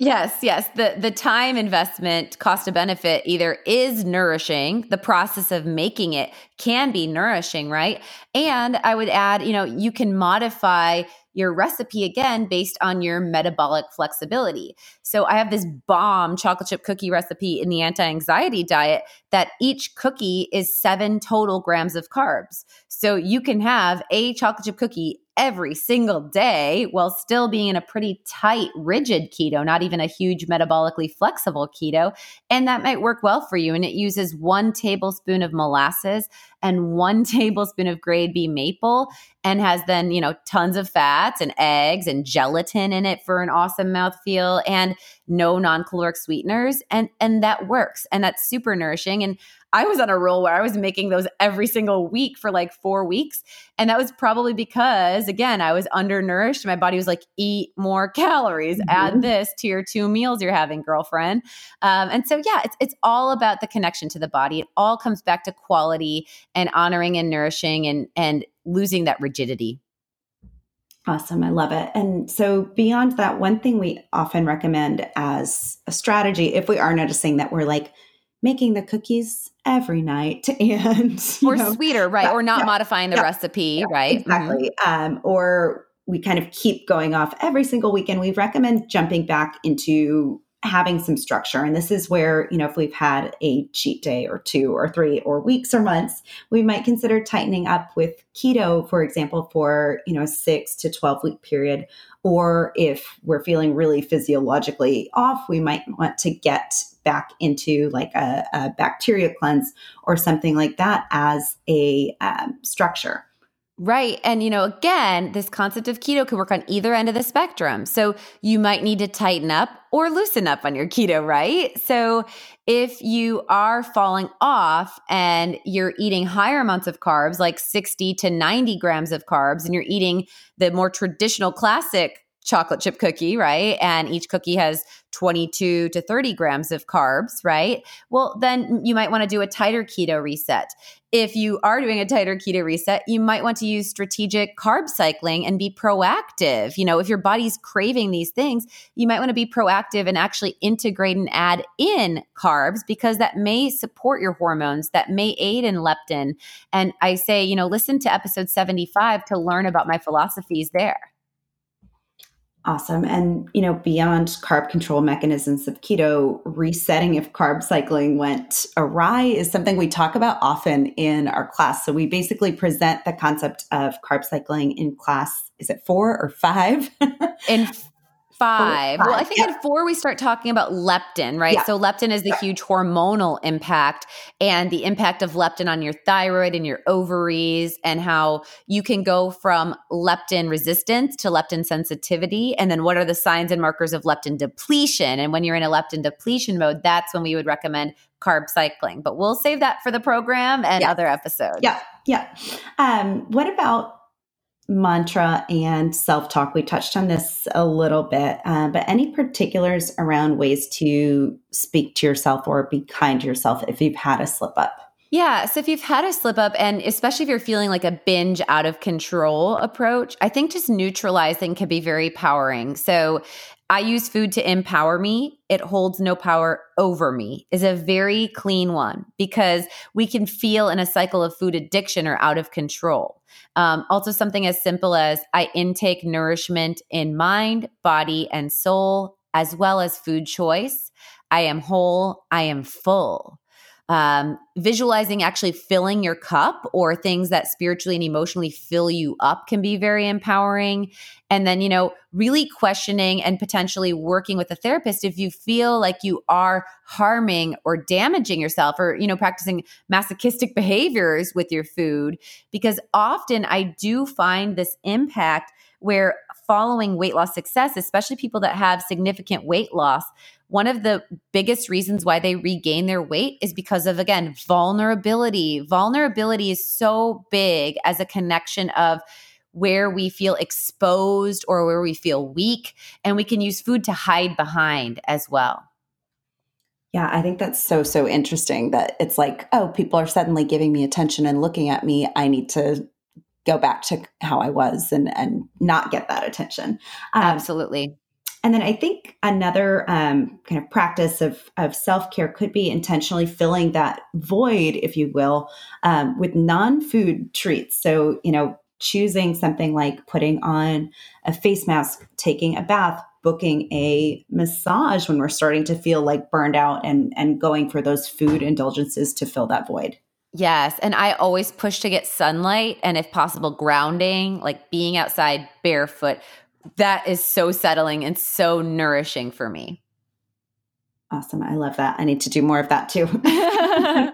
Yes, yes. The the time investment cost of benefit either is nourishing, the process of making it can be nourishing, right? And I would add, you know, you can modify your recipe again based on your metabolic flexibility. So I have this bomb chocolate chip cookie recipe in the anti-anxiety diet that each cookie is 7 total grams of carbs. So you can have a chocolate chip cookie every single day while still being in a pretty tight, rigid keto, not even a huge metabolically flexible keto. And that might work well for you. And it uses one tablespoon of molasses and one tablespoon of grade B maple and has then, you know, tons of fats and eggs and gelatin in it for an awesome mouthfeel and no non-caloric sweeteners. And and that works. And that's super nourishing. And I was on a roll where I was making those every single week for like four weeks. And that was probably because, again, I was undernourished. My body was like, eat more calories, mm-hmm. add this to your two meals you're having, girlfriend. Um, and so, yeah, it's, it's all about the connection to the body. It all comes back to quality and honoring and nourishing and, and losing that rigidity. Awesome. I love it. And so, beyond that, one thing we often recommend as a strategy, if we are noticing that we're like making the cookies every night and or know, sweeter, right? or not yeah, modifying the yeah, recipe, yeah, right? Exactly. Mm-hmm. Um, or we kind of keep going off every single weekend. We recommend jumping back into having some structure. And this is where, you know, if we've had a cheat day or two or three or weeks or months, we might consider tightening up with keto, for example, for, you know, a six to 12 week period. Or if we're feeling really physiologically off, we might want to get back into like a, a bacteria cleanse or something like that as a um, structure. Right. And, you know, again, this concept of keto can work on either end of the spectrum. So you might need to tighten up or loosen up on your keto, right? So if you are falling off and you're eating higher amounts of carbs, like 60 to 90 grams of carbs, and you're eating the more traditional classic chocolate chip cookie, right? And each cookie has 22 to 30 grams of carbs, right? Well, then you might want to do a tighter keto reset. If you are doing a tighter keto reset, you might want to use strategic carb cycling and be proactive. You know, if your body's craving these things, you might want to be proactive and actually integrate and add in carbs because that may support your hormones, that may aid in leptin. And I say, you know, listen to episode 75 to learn about my philosophies there. Awesome. And, you know, beyond carb control mechanisms of keto, resetting if carb cycling went awry is something we talk about often in our class. So we basically present the concept of carb cycling in class. Is it four or five? in five. Well, I think at four we start talking about leptin, right? Yeah. So leptin is the huge hormonal impact and the impact of leptin on your thyroid and your ovaries and how you can go from leptin resistance to leptin sensitivity. And then what are the signs and markers of leptin depletion? And when you're in a leptin depletion mode, that's when we would recommend carb cycling. But we'll save that for the program and yeah. other episodes. Yeah. Yeah. Um, what about mantra and self talk. We touched on this a little bit, uh, but any particulars around ways to speak to yourself or be kind to yourself if you've had a slip up? Yeah. So if you've had a slip up, and especially if you're feeling like a binge out of control approach, I think just neutralizing can be very powering. So I use food to empower me. It holds no power over me is a very clean one because we can feel in a cycle of food addiction or out of control. Um, also, something as simple as I intake nourishment in mind, body, and soul, as well as food choice. I am whole. I am full um, visualizing actually filling your cup or things that spiritually and emotionally fill you up can be very empowering. And then, you know, really questioning and potentially working with a therapist if you feel like you are harming or damaging yourself or, you know, practicing masochistic behaviors with your food. Because often I do find this impact where following weight loss success, especially people that have significant weight loss, one of the biggest reasons why they regain their weight is because of, again, vulnerability. Vulnerability is so big as a connection of where we feel exposed or where we feel weak. And we can use food to hide behind as well. Yeah, I think that's so, so interesting that it's like, oh, people are suddenly giving me attention and looking at me. I need to go back to how I was and, and not get that attention. Um, Absolutely. And then I think another um, kind of practice of, of self care could be intentionally filling that void, if you will, um, with non food treats. So, you know, choosing something like putting on a face mask, taking a bath, booking a massage when we're starting to feel like burned out and, and going for those food indulgences to fill that void. Yes. And I always push to get sunlight and, if possible, grounding, like being outside barefoot, that is so settling and so nourishing for me. Awesome. I love that. I need to do more of that too.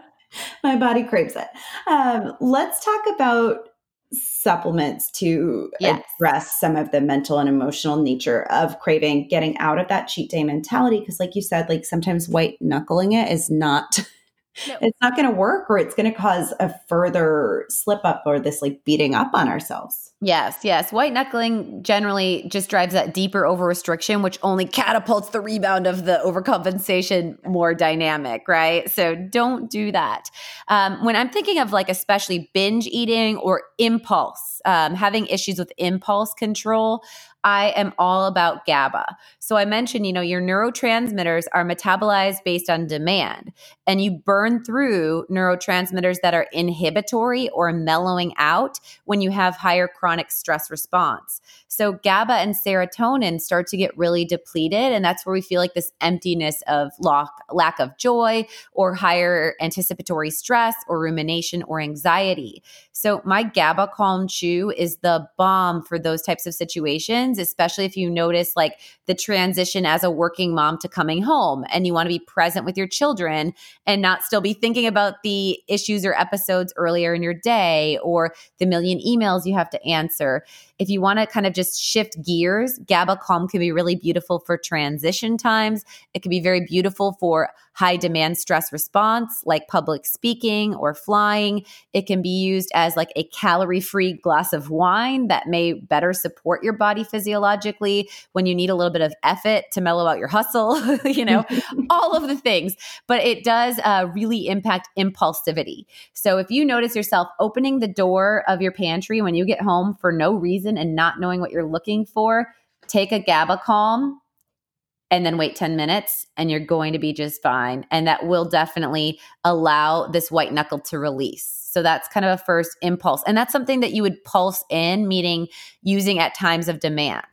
My body craves it. Um, let's talk about supplements to yes. address some of the mental and emotional nature of craving, getting out of that cheat day mentality. Because, like you said, like sometimes white knuckling it is not. No. It's not going to work, or it's going to cause a further slip up or this like beating up on ourselves. Yes, yes. White knuckling generally just drives that deeper over restriction, which only catapults the rebound of the overcompensation more dynamic, right? So don't do that. Um, when I'm thinking of like especially binge eating or impulse, um, having issues with impulse control, I am all about GABA. So I mentioned, you know, your neurotransmitters are metabolized based on demand, and you burn through neurotransmitters that are inhibitory or mellowing out when you have higher chronic stress response. So GABA and serotonin start to get really depleted, and that's where we feel like this emptiness of lack, lack of joy or higher anticipatory stress or rumination or anxiety. So my GABA Calm Chew is the bomb for those types of situations, especially if you notice like the transition as a working mom to coming home and you want to be present with your children and not still be thinking about the issues or episodes earlier in your day or the million emails you have to answer. If you want to kind of just shift gears, GABA Calm can be really beautiful for transition times. It can be very beautiful for high demand stress response, like public speaking or flying. It can be used as like a calorie free glass of wine that may better support your body physiologically when you need a little bit of effort to mellow out your hustle, you know, all of the things. But it does uh, really impact impulsivity. So if you notice yourself opening the door of your pantry when you get home for no reason and not knowing what you're looking for, take a GABA calm and then wait 10 minutes and you're going to be just fine. And that will definitely allow this white knuckle to release. So that's kind of a first impulse. And that's something that you would pulse in, meaning using at times of demand.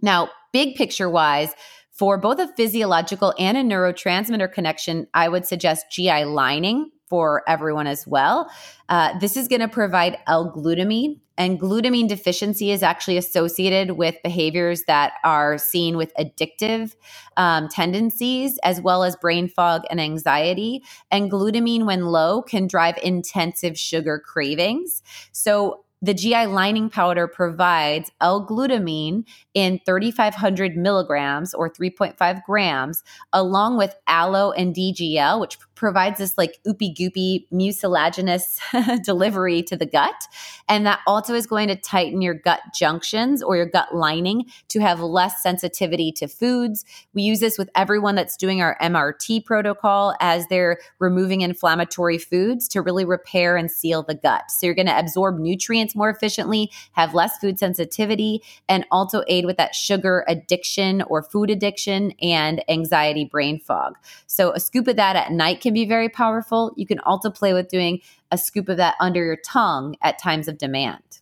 Now, big picture wise, for both a physiological and a neurotransmitter connection, I would suggest GI lining for everyone as well. Uh, this is going to provide L-glutamine, and glutamine deficiency is actually associated with behaviors that are seen with addictive um, tendencies, as well as brain fog and anxiety. And glutamine, when low, can drive intensive sugar cravings. So the GI lining powder provides L-glutamine in 3,500 milligrams or 3.5 grams, along with aloe and DGL, which provides this like oopy goopy mucilaginous delivery to the gut. And that also is going to tighten your gut junctions or your gut lining to have less sensitivity to foods. We use this with everyone that's doing our MRT protocol as they're removing inflammatory foods to really repair and seal the gut. So you're going to absorb nutrients more efficiently, have less food sensitivity, and also aid with that sugar addiction or food addiction and anxiety brain fog. So a scoop of that at night can be very powerful. You can also play with doing a scoop of that under your tongue at times of demand.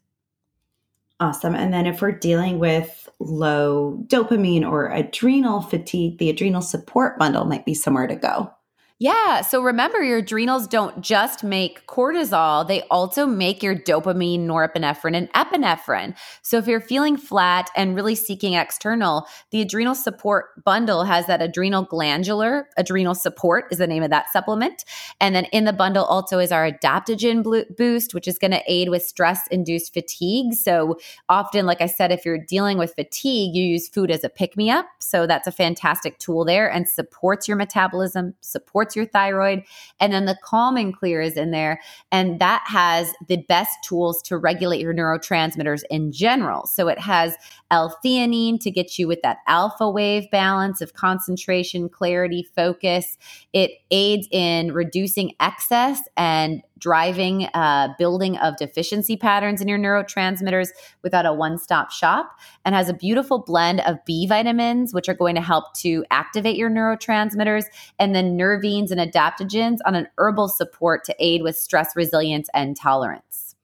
Awesome. And then if we're dealing with low dopamine or adrenal fatigue, the adrenal support bundle might be somewhere to go. Yeah. So remember, your adrenals don't just make cortisol, they also make your dopamine, norepinephrine, and epinephrine. So if you're feeling flat and really seeking external, the adrenal support bundle has that adrenal glandular. Adrenal support is the name of that supplement. And then in the bundle also is our adaptogen boost, which is going to aid with stress induced fatigue. So often, like I said, if you're dealing with fatigue, you use food as a pick me up. So that's a fantastic tool there and supports your metabolism, supports supports your thyroid. And then the calm and clear is in there. And that has the best tools to regulate your neurotransmitters in general. So it has L-theanine to get you with that alpha wave balance of concentration, clarity, focus. It aids in reducing excess and driving uh, building of deficiency patterns in your neurotransmitters without a one-stop shop and has a beautiful blend of b vitamins which are going to help to activate your neurotransmitters and then nervines and adaptogens on an herbal support to aid with stress resilience and tolerance.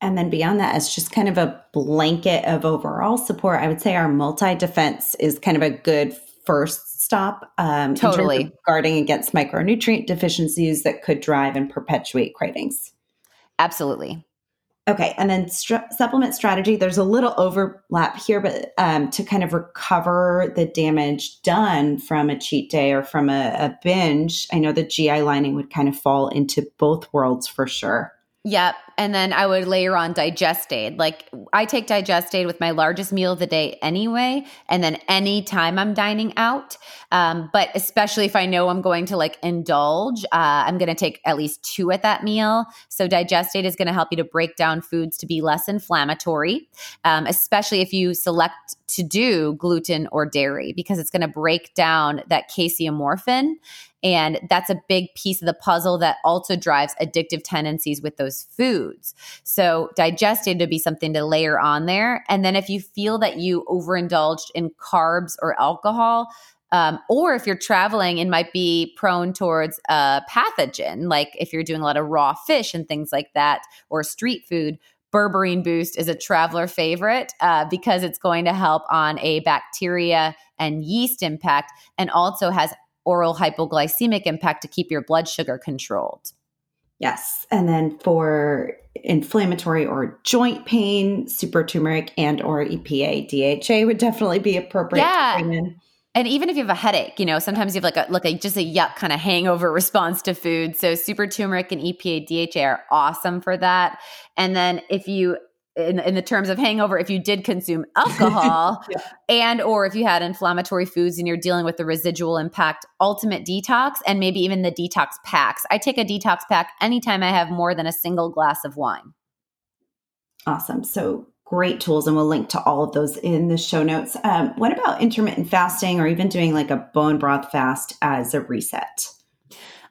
And then beyond that, as just kind of a blanket of overall support, I would say our multi defense is kind of a good first stop. Um, totally. guarding against micronutrient deficiencies that could drive and perpetuate cravings. Absolutely. Okay, and then st- supplement strategy. There's a little overlap here, but um, to kind of recover the damage done from a cheat day or from a, a binge, I know the GI lining would kind of fall into both worlds for sure. Yep. And then I would layer on digest aid. Like I take digest aid with my largest meal of the day anyway. And then anytime I'm dining out. Um, but especially if I know I'm going to like indulge, uh, I'm going to take at least two at that meal. So digest aid is going to help you to break down foods to be less inflammatory, um, especially if you select to do gluten or dairy, because it's going to break down that casomorphin and that's a big piece of the puzzle that also drives addictive tendencies with those foods. So, Digestaid to be something to layer on there. And then, if you feel that you overindulged in carbs or alcohol, um, or if you're traveling and might be prone towards a pathogen, like if you're doing a lot of raw fish and things like that, or street food, berberine boost is a traveler favorite uh, because it's going to help on a bacteria and yeast impact and also has oral hypoglycemic impact to keep your blood sugar controlled. Yes. And then for inflammatory or joint pain, super turmeric and or EPA, DHA would definitely be appropriate yeah. And even if you have a headache, you know, sometimes you have like a like a just a yuck kind of hangover response to food. So super turmeric and EPA DHA are awesome for that. And then if you in, in the terms of hangover if you did consume alcohol yeah. and or if you had inflammatory foods and you're dealing with the residual impact ultimate detox and maybe even the detox packs. I take a detox pack anytime i have more than a single glass of wine. Awesome. So great tools and we'll link to all of those in the show notes. Um, what about intermittent fasting or even doing like a bone broth fast as a reset?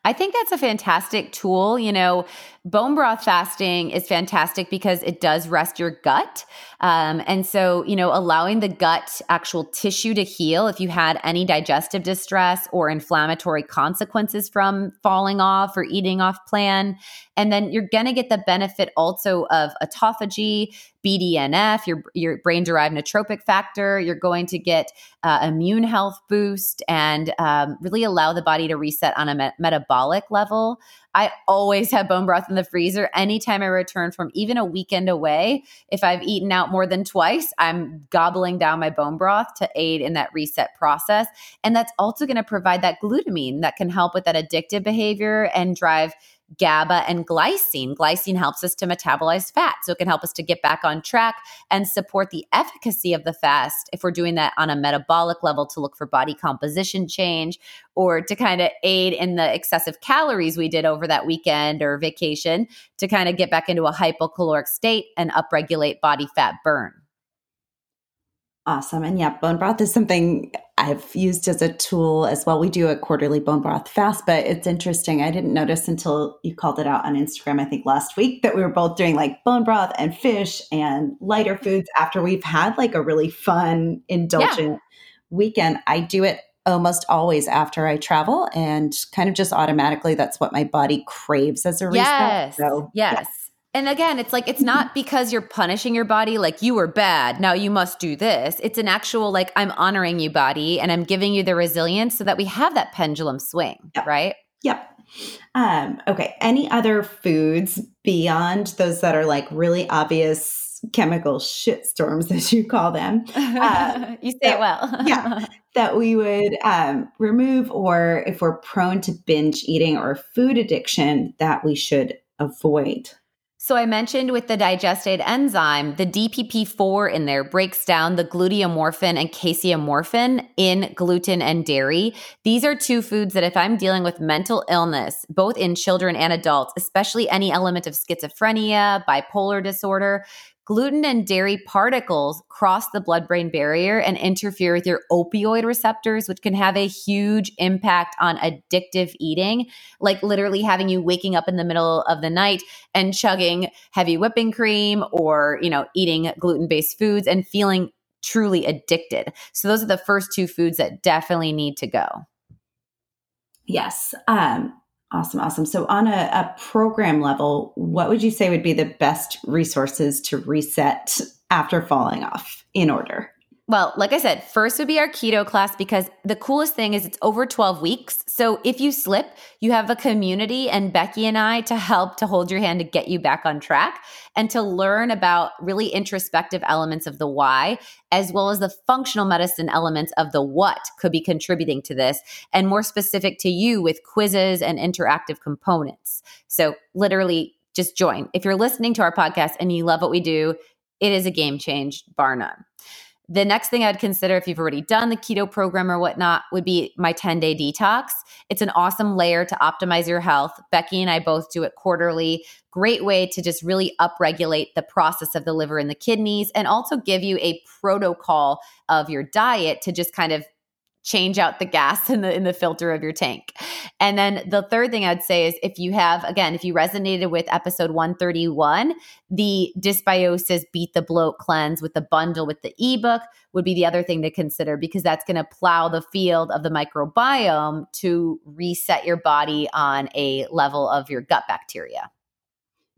I think that's a fantastic tool. You know, bone broth fasting is fantastic because it does rest your gut. Um, and so, you know, allowing the gut actual tissue to heal if you had any digestive distress or inflammatory consequences from falling off or eating off plan. And then you're going to get the benefit also of autophagy, BDNF, your, your brain derived neurotrophic factor. You're going to get uh, immune health boost and um, really allow the body to reset on a me- metabolic level. I always have bone broth in the freezer anytime I return from even a weekend away. If I've eaten out more than twice, I'm gobbling down my bone broth to aid in that reset process. And that's also going to provide that glutamine that can help with that addictive behavior and drive GABA and glycine. Glycine helps us to metabolize fat, so it can help us to get back on track and support the efficacy of the fast if we're doing that on a metabolic level to look for body composition change or to kind of aid in the excessive calories we did over that weekend or vacation to kind of get back into a hypocaloric state and upregulate body fat burn. Awesome. And yeah, bone broth is something I've used as a tool as well. We do a quarterly bone broth fast, but it's interesting. I didn't notice until you called it out on Instagram, I think last week, that we were both doing like bone broth and fish and lighter mm-hmm. foods after we've had like a really fun, indulgent yeah. weekend. I do it almost always after I travel and kind of just automatically that's what my body craves as a reset. Yes. So, yes. Yeah. And again, it's like, it's not because you're punishing your body, like you were bad. Now you must do this. It's an actual, like, I'm honoring you, body, and I'm giving you the resilience so that we have that pendulum swing, yep. right? Yep. Um, okay. Any other foods beyond those that are like really obvious chemical shitstorms, as you call them? Uh, you say that, it well. yeah. That we would um, remove, or if we're prone to binge eating or food addiction, that we should avoid. So I mentioned with the digested enzyme, the DPP4 in there breaks down the gluteomorphin and casomorphin in gluten and dairy. These are two foods that if I'm dealing with mental illness, both in children and adults, especially any element of schizophrenia, bipolar disorder, gluten and dairy particles cross the blood brain barrier and interfere with your opioid receptors, which can have a huge impact on addictive eating, like literally having you waking up in the middle of the night and chugging heavy whipping cream or, you know, eating gluten based foods and feeling truly addicted. So those are the first two foods that definitely need to go. Yes. Um, Awesome, awesome. So, on a, a, program level, what would you say would be the best resources to reset after falling off in order? Well, like I said, first would be our keto class because the coolest thing is it's over 12 weeks. So if you slip, you have a community and Becky and I to help to hold your hand to get you back on track and to learn about really introspective elements of the why, as well as the functional medicine elements of the what could be contributing to this, and more specific to you with quizzes and interactive components. So literally, just join. If you're listening to our podcast and you love what we do, it is a game change, bar none. The next thing I'd consider if you've already done the keto program or whatnot would be my 10 day detox. It's an awesome layer to optimize your health. Becky and I both do it quarterly. Great way to just really upregulate the process of the liver and the kidneys and also give you a protocol of your diet to just kind of change out the gas in the in the filter of your tank. And then the third thing I'd say is if you have again, if you resonated with episode 131, the dysbiosis beat the bloat cleanse with the bundle with the ebook would be the other thing to consider because that's going to plow the field of the microbiome to reset your body on a level of your gut bacteria.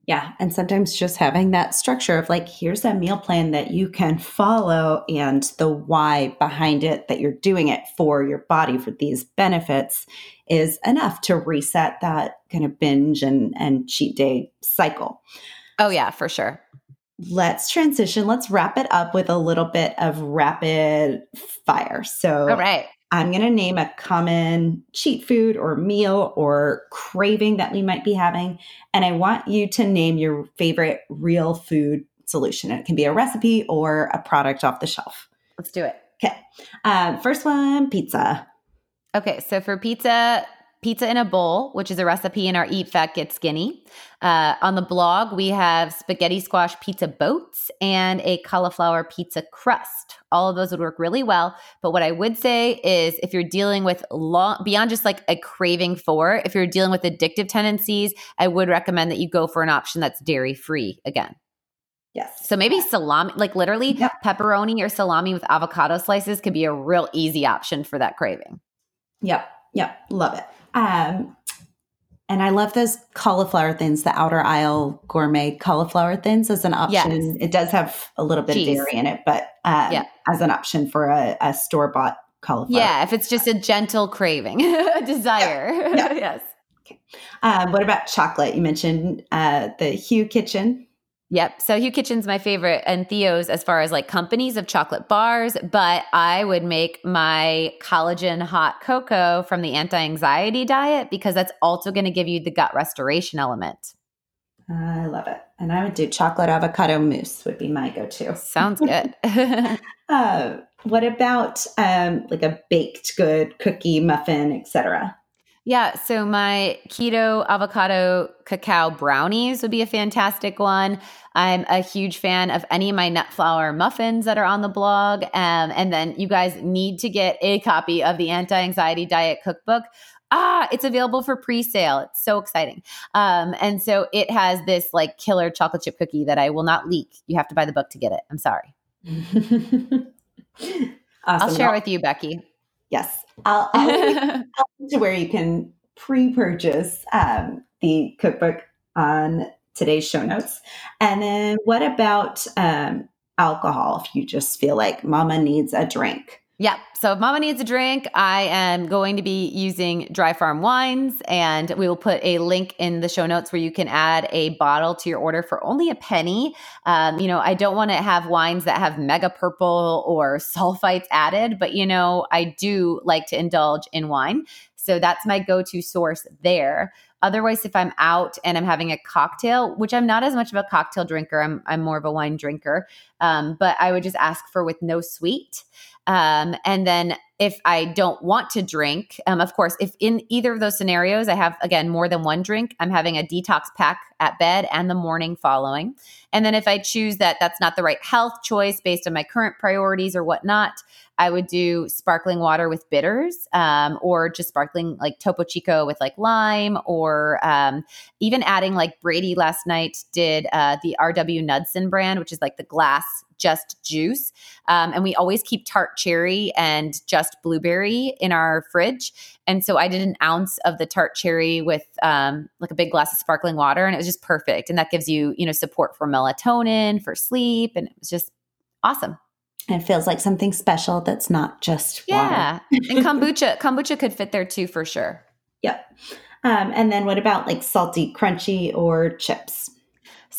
Yeah. And sometimes just having that structure of like, here's a meal plan that you can follow and the why behind it that you're doing it for your body for these benefits is enough to reset that kind of binge and, and cheat day cycle. Oh, yeah, for sure. Let's transition. Let's wrap it up with a little bit of rapid fire. So, all right. I'm going to name a common cheat food or meal or craving that we might be having. And I want you to name your favorite real food solution. It can be a recipe or a product off the shelf. Let's do it. Okay. Uh, first one pizza. Okay. So for pizza, pizza in a bowl, which is a recipe in our Eat Fat Get Skinny. Uh, on the blog, we have spaghetti squash pizza boats and a cauliflower pizza crust. All of those would work really well. But what I would say is if you're dealing with long, beyond just like a craving for, if you're dealing with addictive tendencies, I would recommend that you go for an option that's dairy free again. Yes. So maybe salami, like literally yep. pepperoni or salami with avocado slices could be a real easy option for that craving. Yep. Yep. Love it. Um, and I love those cauliflower thins, the outer aisle gourmet cauliflower thins as an option. Yes. It does have a little bit of dairy in it, but um, yeah. as an option for a, a store bought cauliflower. Yeah, if it's just a gentle craving, a desire. Yeah. Yeah. yes. Okay. Um, what about chocolate? You mentioned uh, the Hu Kitchen. Yep. So Hu Kitchen's my favorite and Theo's as far as like companies of chocolate bars, but I would make my collagen hot cocoa from the anti-anxiety diet because that's also going to give you the gut restoration element. I love it. And I would do chocolate avocado mousse would be my go-to. Sounds good. uh, what about um, like a baked good cookie, muffin, etc.? Yeah, so my keto avocado cacao brownies would be a fantastic one. I'm a huge fan of any of my nut flour muffins that are on the blog. Um, and then you guys need to get a copy of the anti anxiety diet cookbook. Ah, it's available for pre sale. It's so exciting. Um, and so it has this like killer chocolate chip cookie that I will not leak. You have to buy the book to get it. I'm sorry. awesome. I'll share with you, Becky. Yes. I'll, I'll to where you can pre-purchase um, the cookbook on today's show notes. And then what about um, alcohol if you just feel like mama needs a drink? Yeah. So if mama needs a drink, I am going to be using Dry Farm wines, and we will put a link in the show notes where you can add a bottle to your order for only a penny. Um, you know, I don't want to have wines that have mega purple or sulfites added, but you know, I do like to indulge in wine. So that's my go to source there. Otherwise, if I'm out and I'm having a cocktail, which I'm not as much of a cocktail drinker, I'm, I'm more of a wine drinker, um, but I would just ask for with no sweet. Um, and then if I don't want to drink, um, of course, if in either of those scenarios I have, again, more than one drink, I'm having a detox pack at bed and the morning following. And then if I choose that that's not the right health choice based on my current priorities or whatnot, I would do sparkling water with bitters um, or just sparkling like Topo Chico with like lime or um, even adding like Brady last night did uh, the RW Knudsen brand, which is like the glass just juice. Um, and we always keep tart cherry and just blueberry in our fridge. And so I did an ounce of the tart cherry with um, like a big glass of sparkling water, and it was just perfect. And that gives you, you know, support for melatonin, for sleep. And it was just awesome. It feels like something special that's not just yeah. and kombucha, kombucha could fit there too for sure. Yep. Um, and then what about like salty, crunchy, or chips?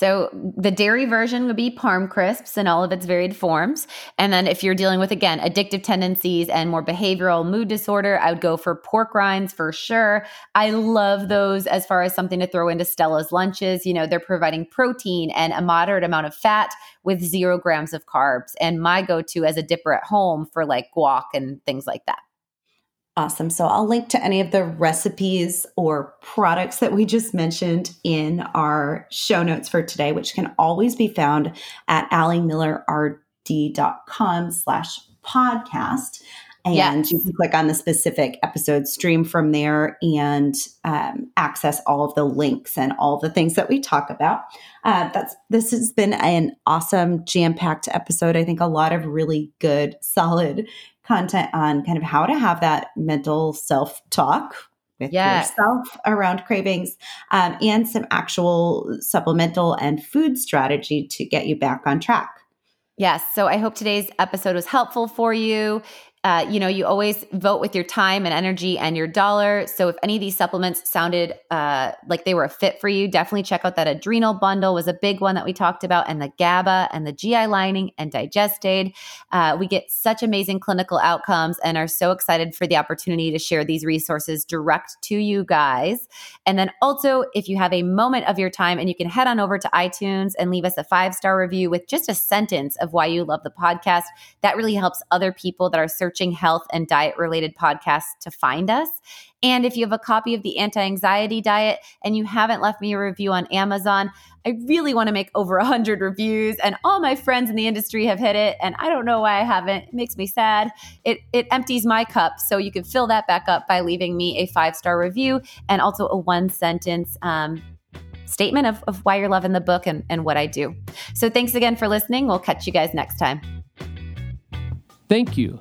So the dairy version would be Parm Crisps in all of its varied forms. And then if you're dealing with, again, addictive tendencies and more behavioral mood disorder, I would go for pork rinds for sure. I love those as far as something to throw into Stella's lunches. You know, they're providing protein and a moderate amount of fat with zero grams of carbs. And my go to as a dipper at home for like guac and things like that. Awesome. So I'll link to any of the recipes or products that we just mentioned in our show notes for today, which can always be found at alimillerrd.com slash podcast. And yes. you can click on the specific episode stream from there and um, access all of the links and all the things that we talk about. Uh, that's this has been an awesome jam-packed episode. I think a lot of really good, solid content on kind of how to have that mental self talk with yes. yourself around cravings um, and some actual supplemental and food strategy to get you back on track. Yes. So I hope today's episode was helpful for you. Uh, you know, you always vote with your time and energy and your dollar. So if any of these supplements sounded uh, like they were a fit for you, definitely check out that adrenal bundle was a big one that we talked about, and the GABA and the GI lining and Digestaid. Uh, we get such amazing clinical outcomes and are so excited for the opportunity to share these resources direct to you guys. And then also, if you have a moment of your time and you can head on over to iTunes and leave us a five star review with just a sentence of why you love the podcast, that really helps other people that are searching searching health and diet related podcasts to find us. And if you have a copy of the anti anxiety diet and you haven't left me a review on Amazon, I really want to make over 100 reviews. And all my friends in the industry have hit it. And I don't know why I haven't. It makes me sad. It, it empties my cup. So you can fill that back up by leaving me a five star review and also a one sentence. Um, statement of, of why you're loving the book and, and what I do. So thanks again for listening. We'll catch you guys next time. Thank you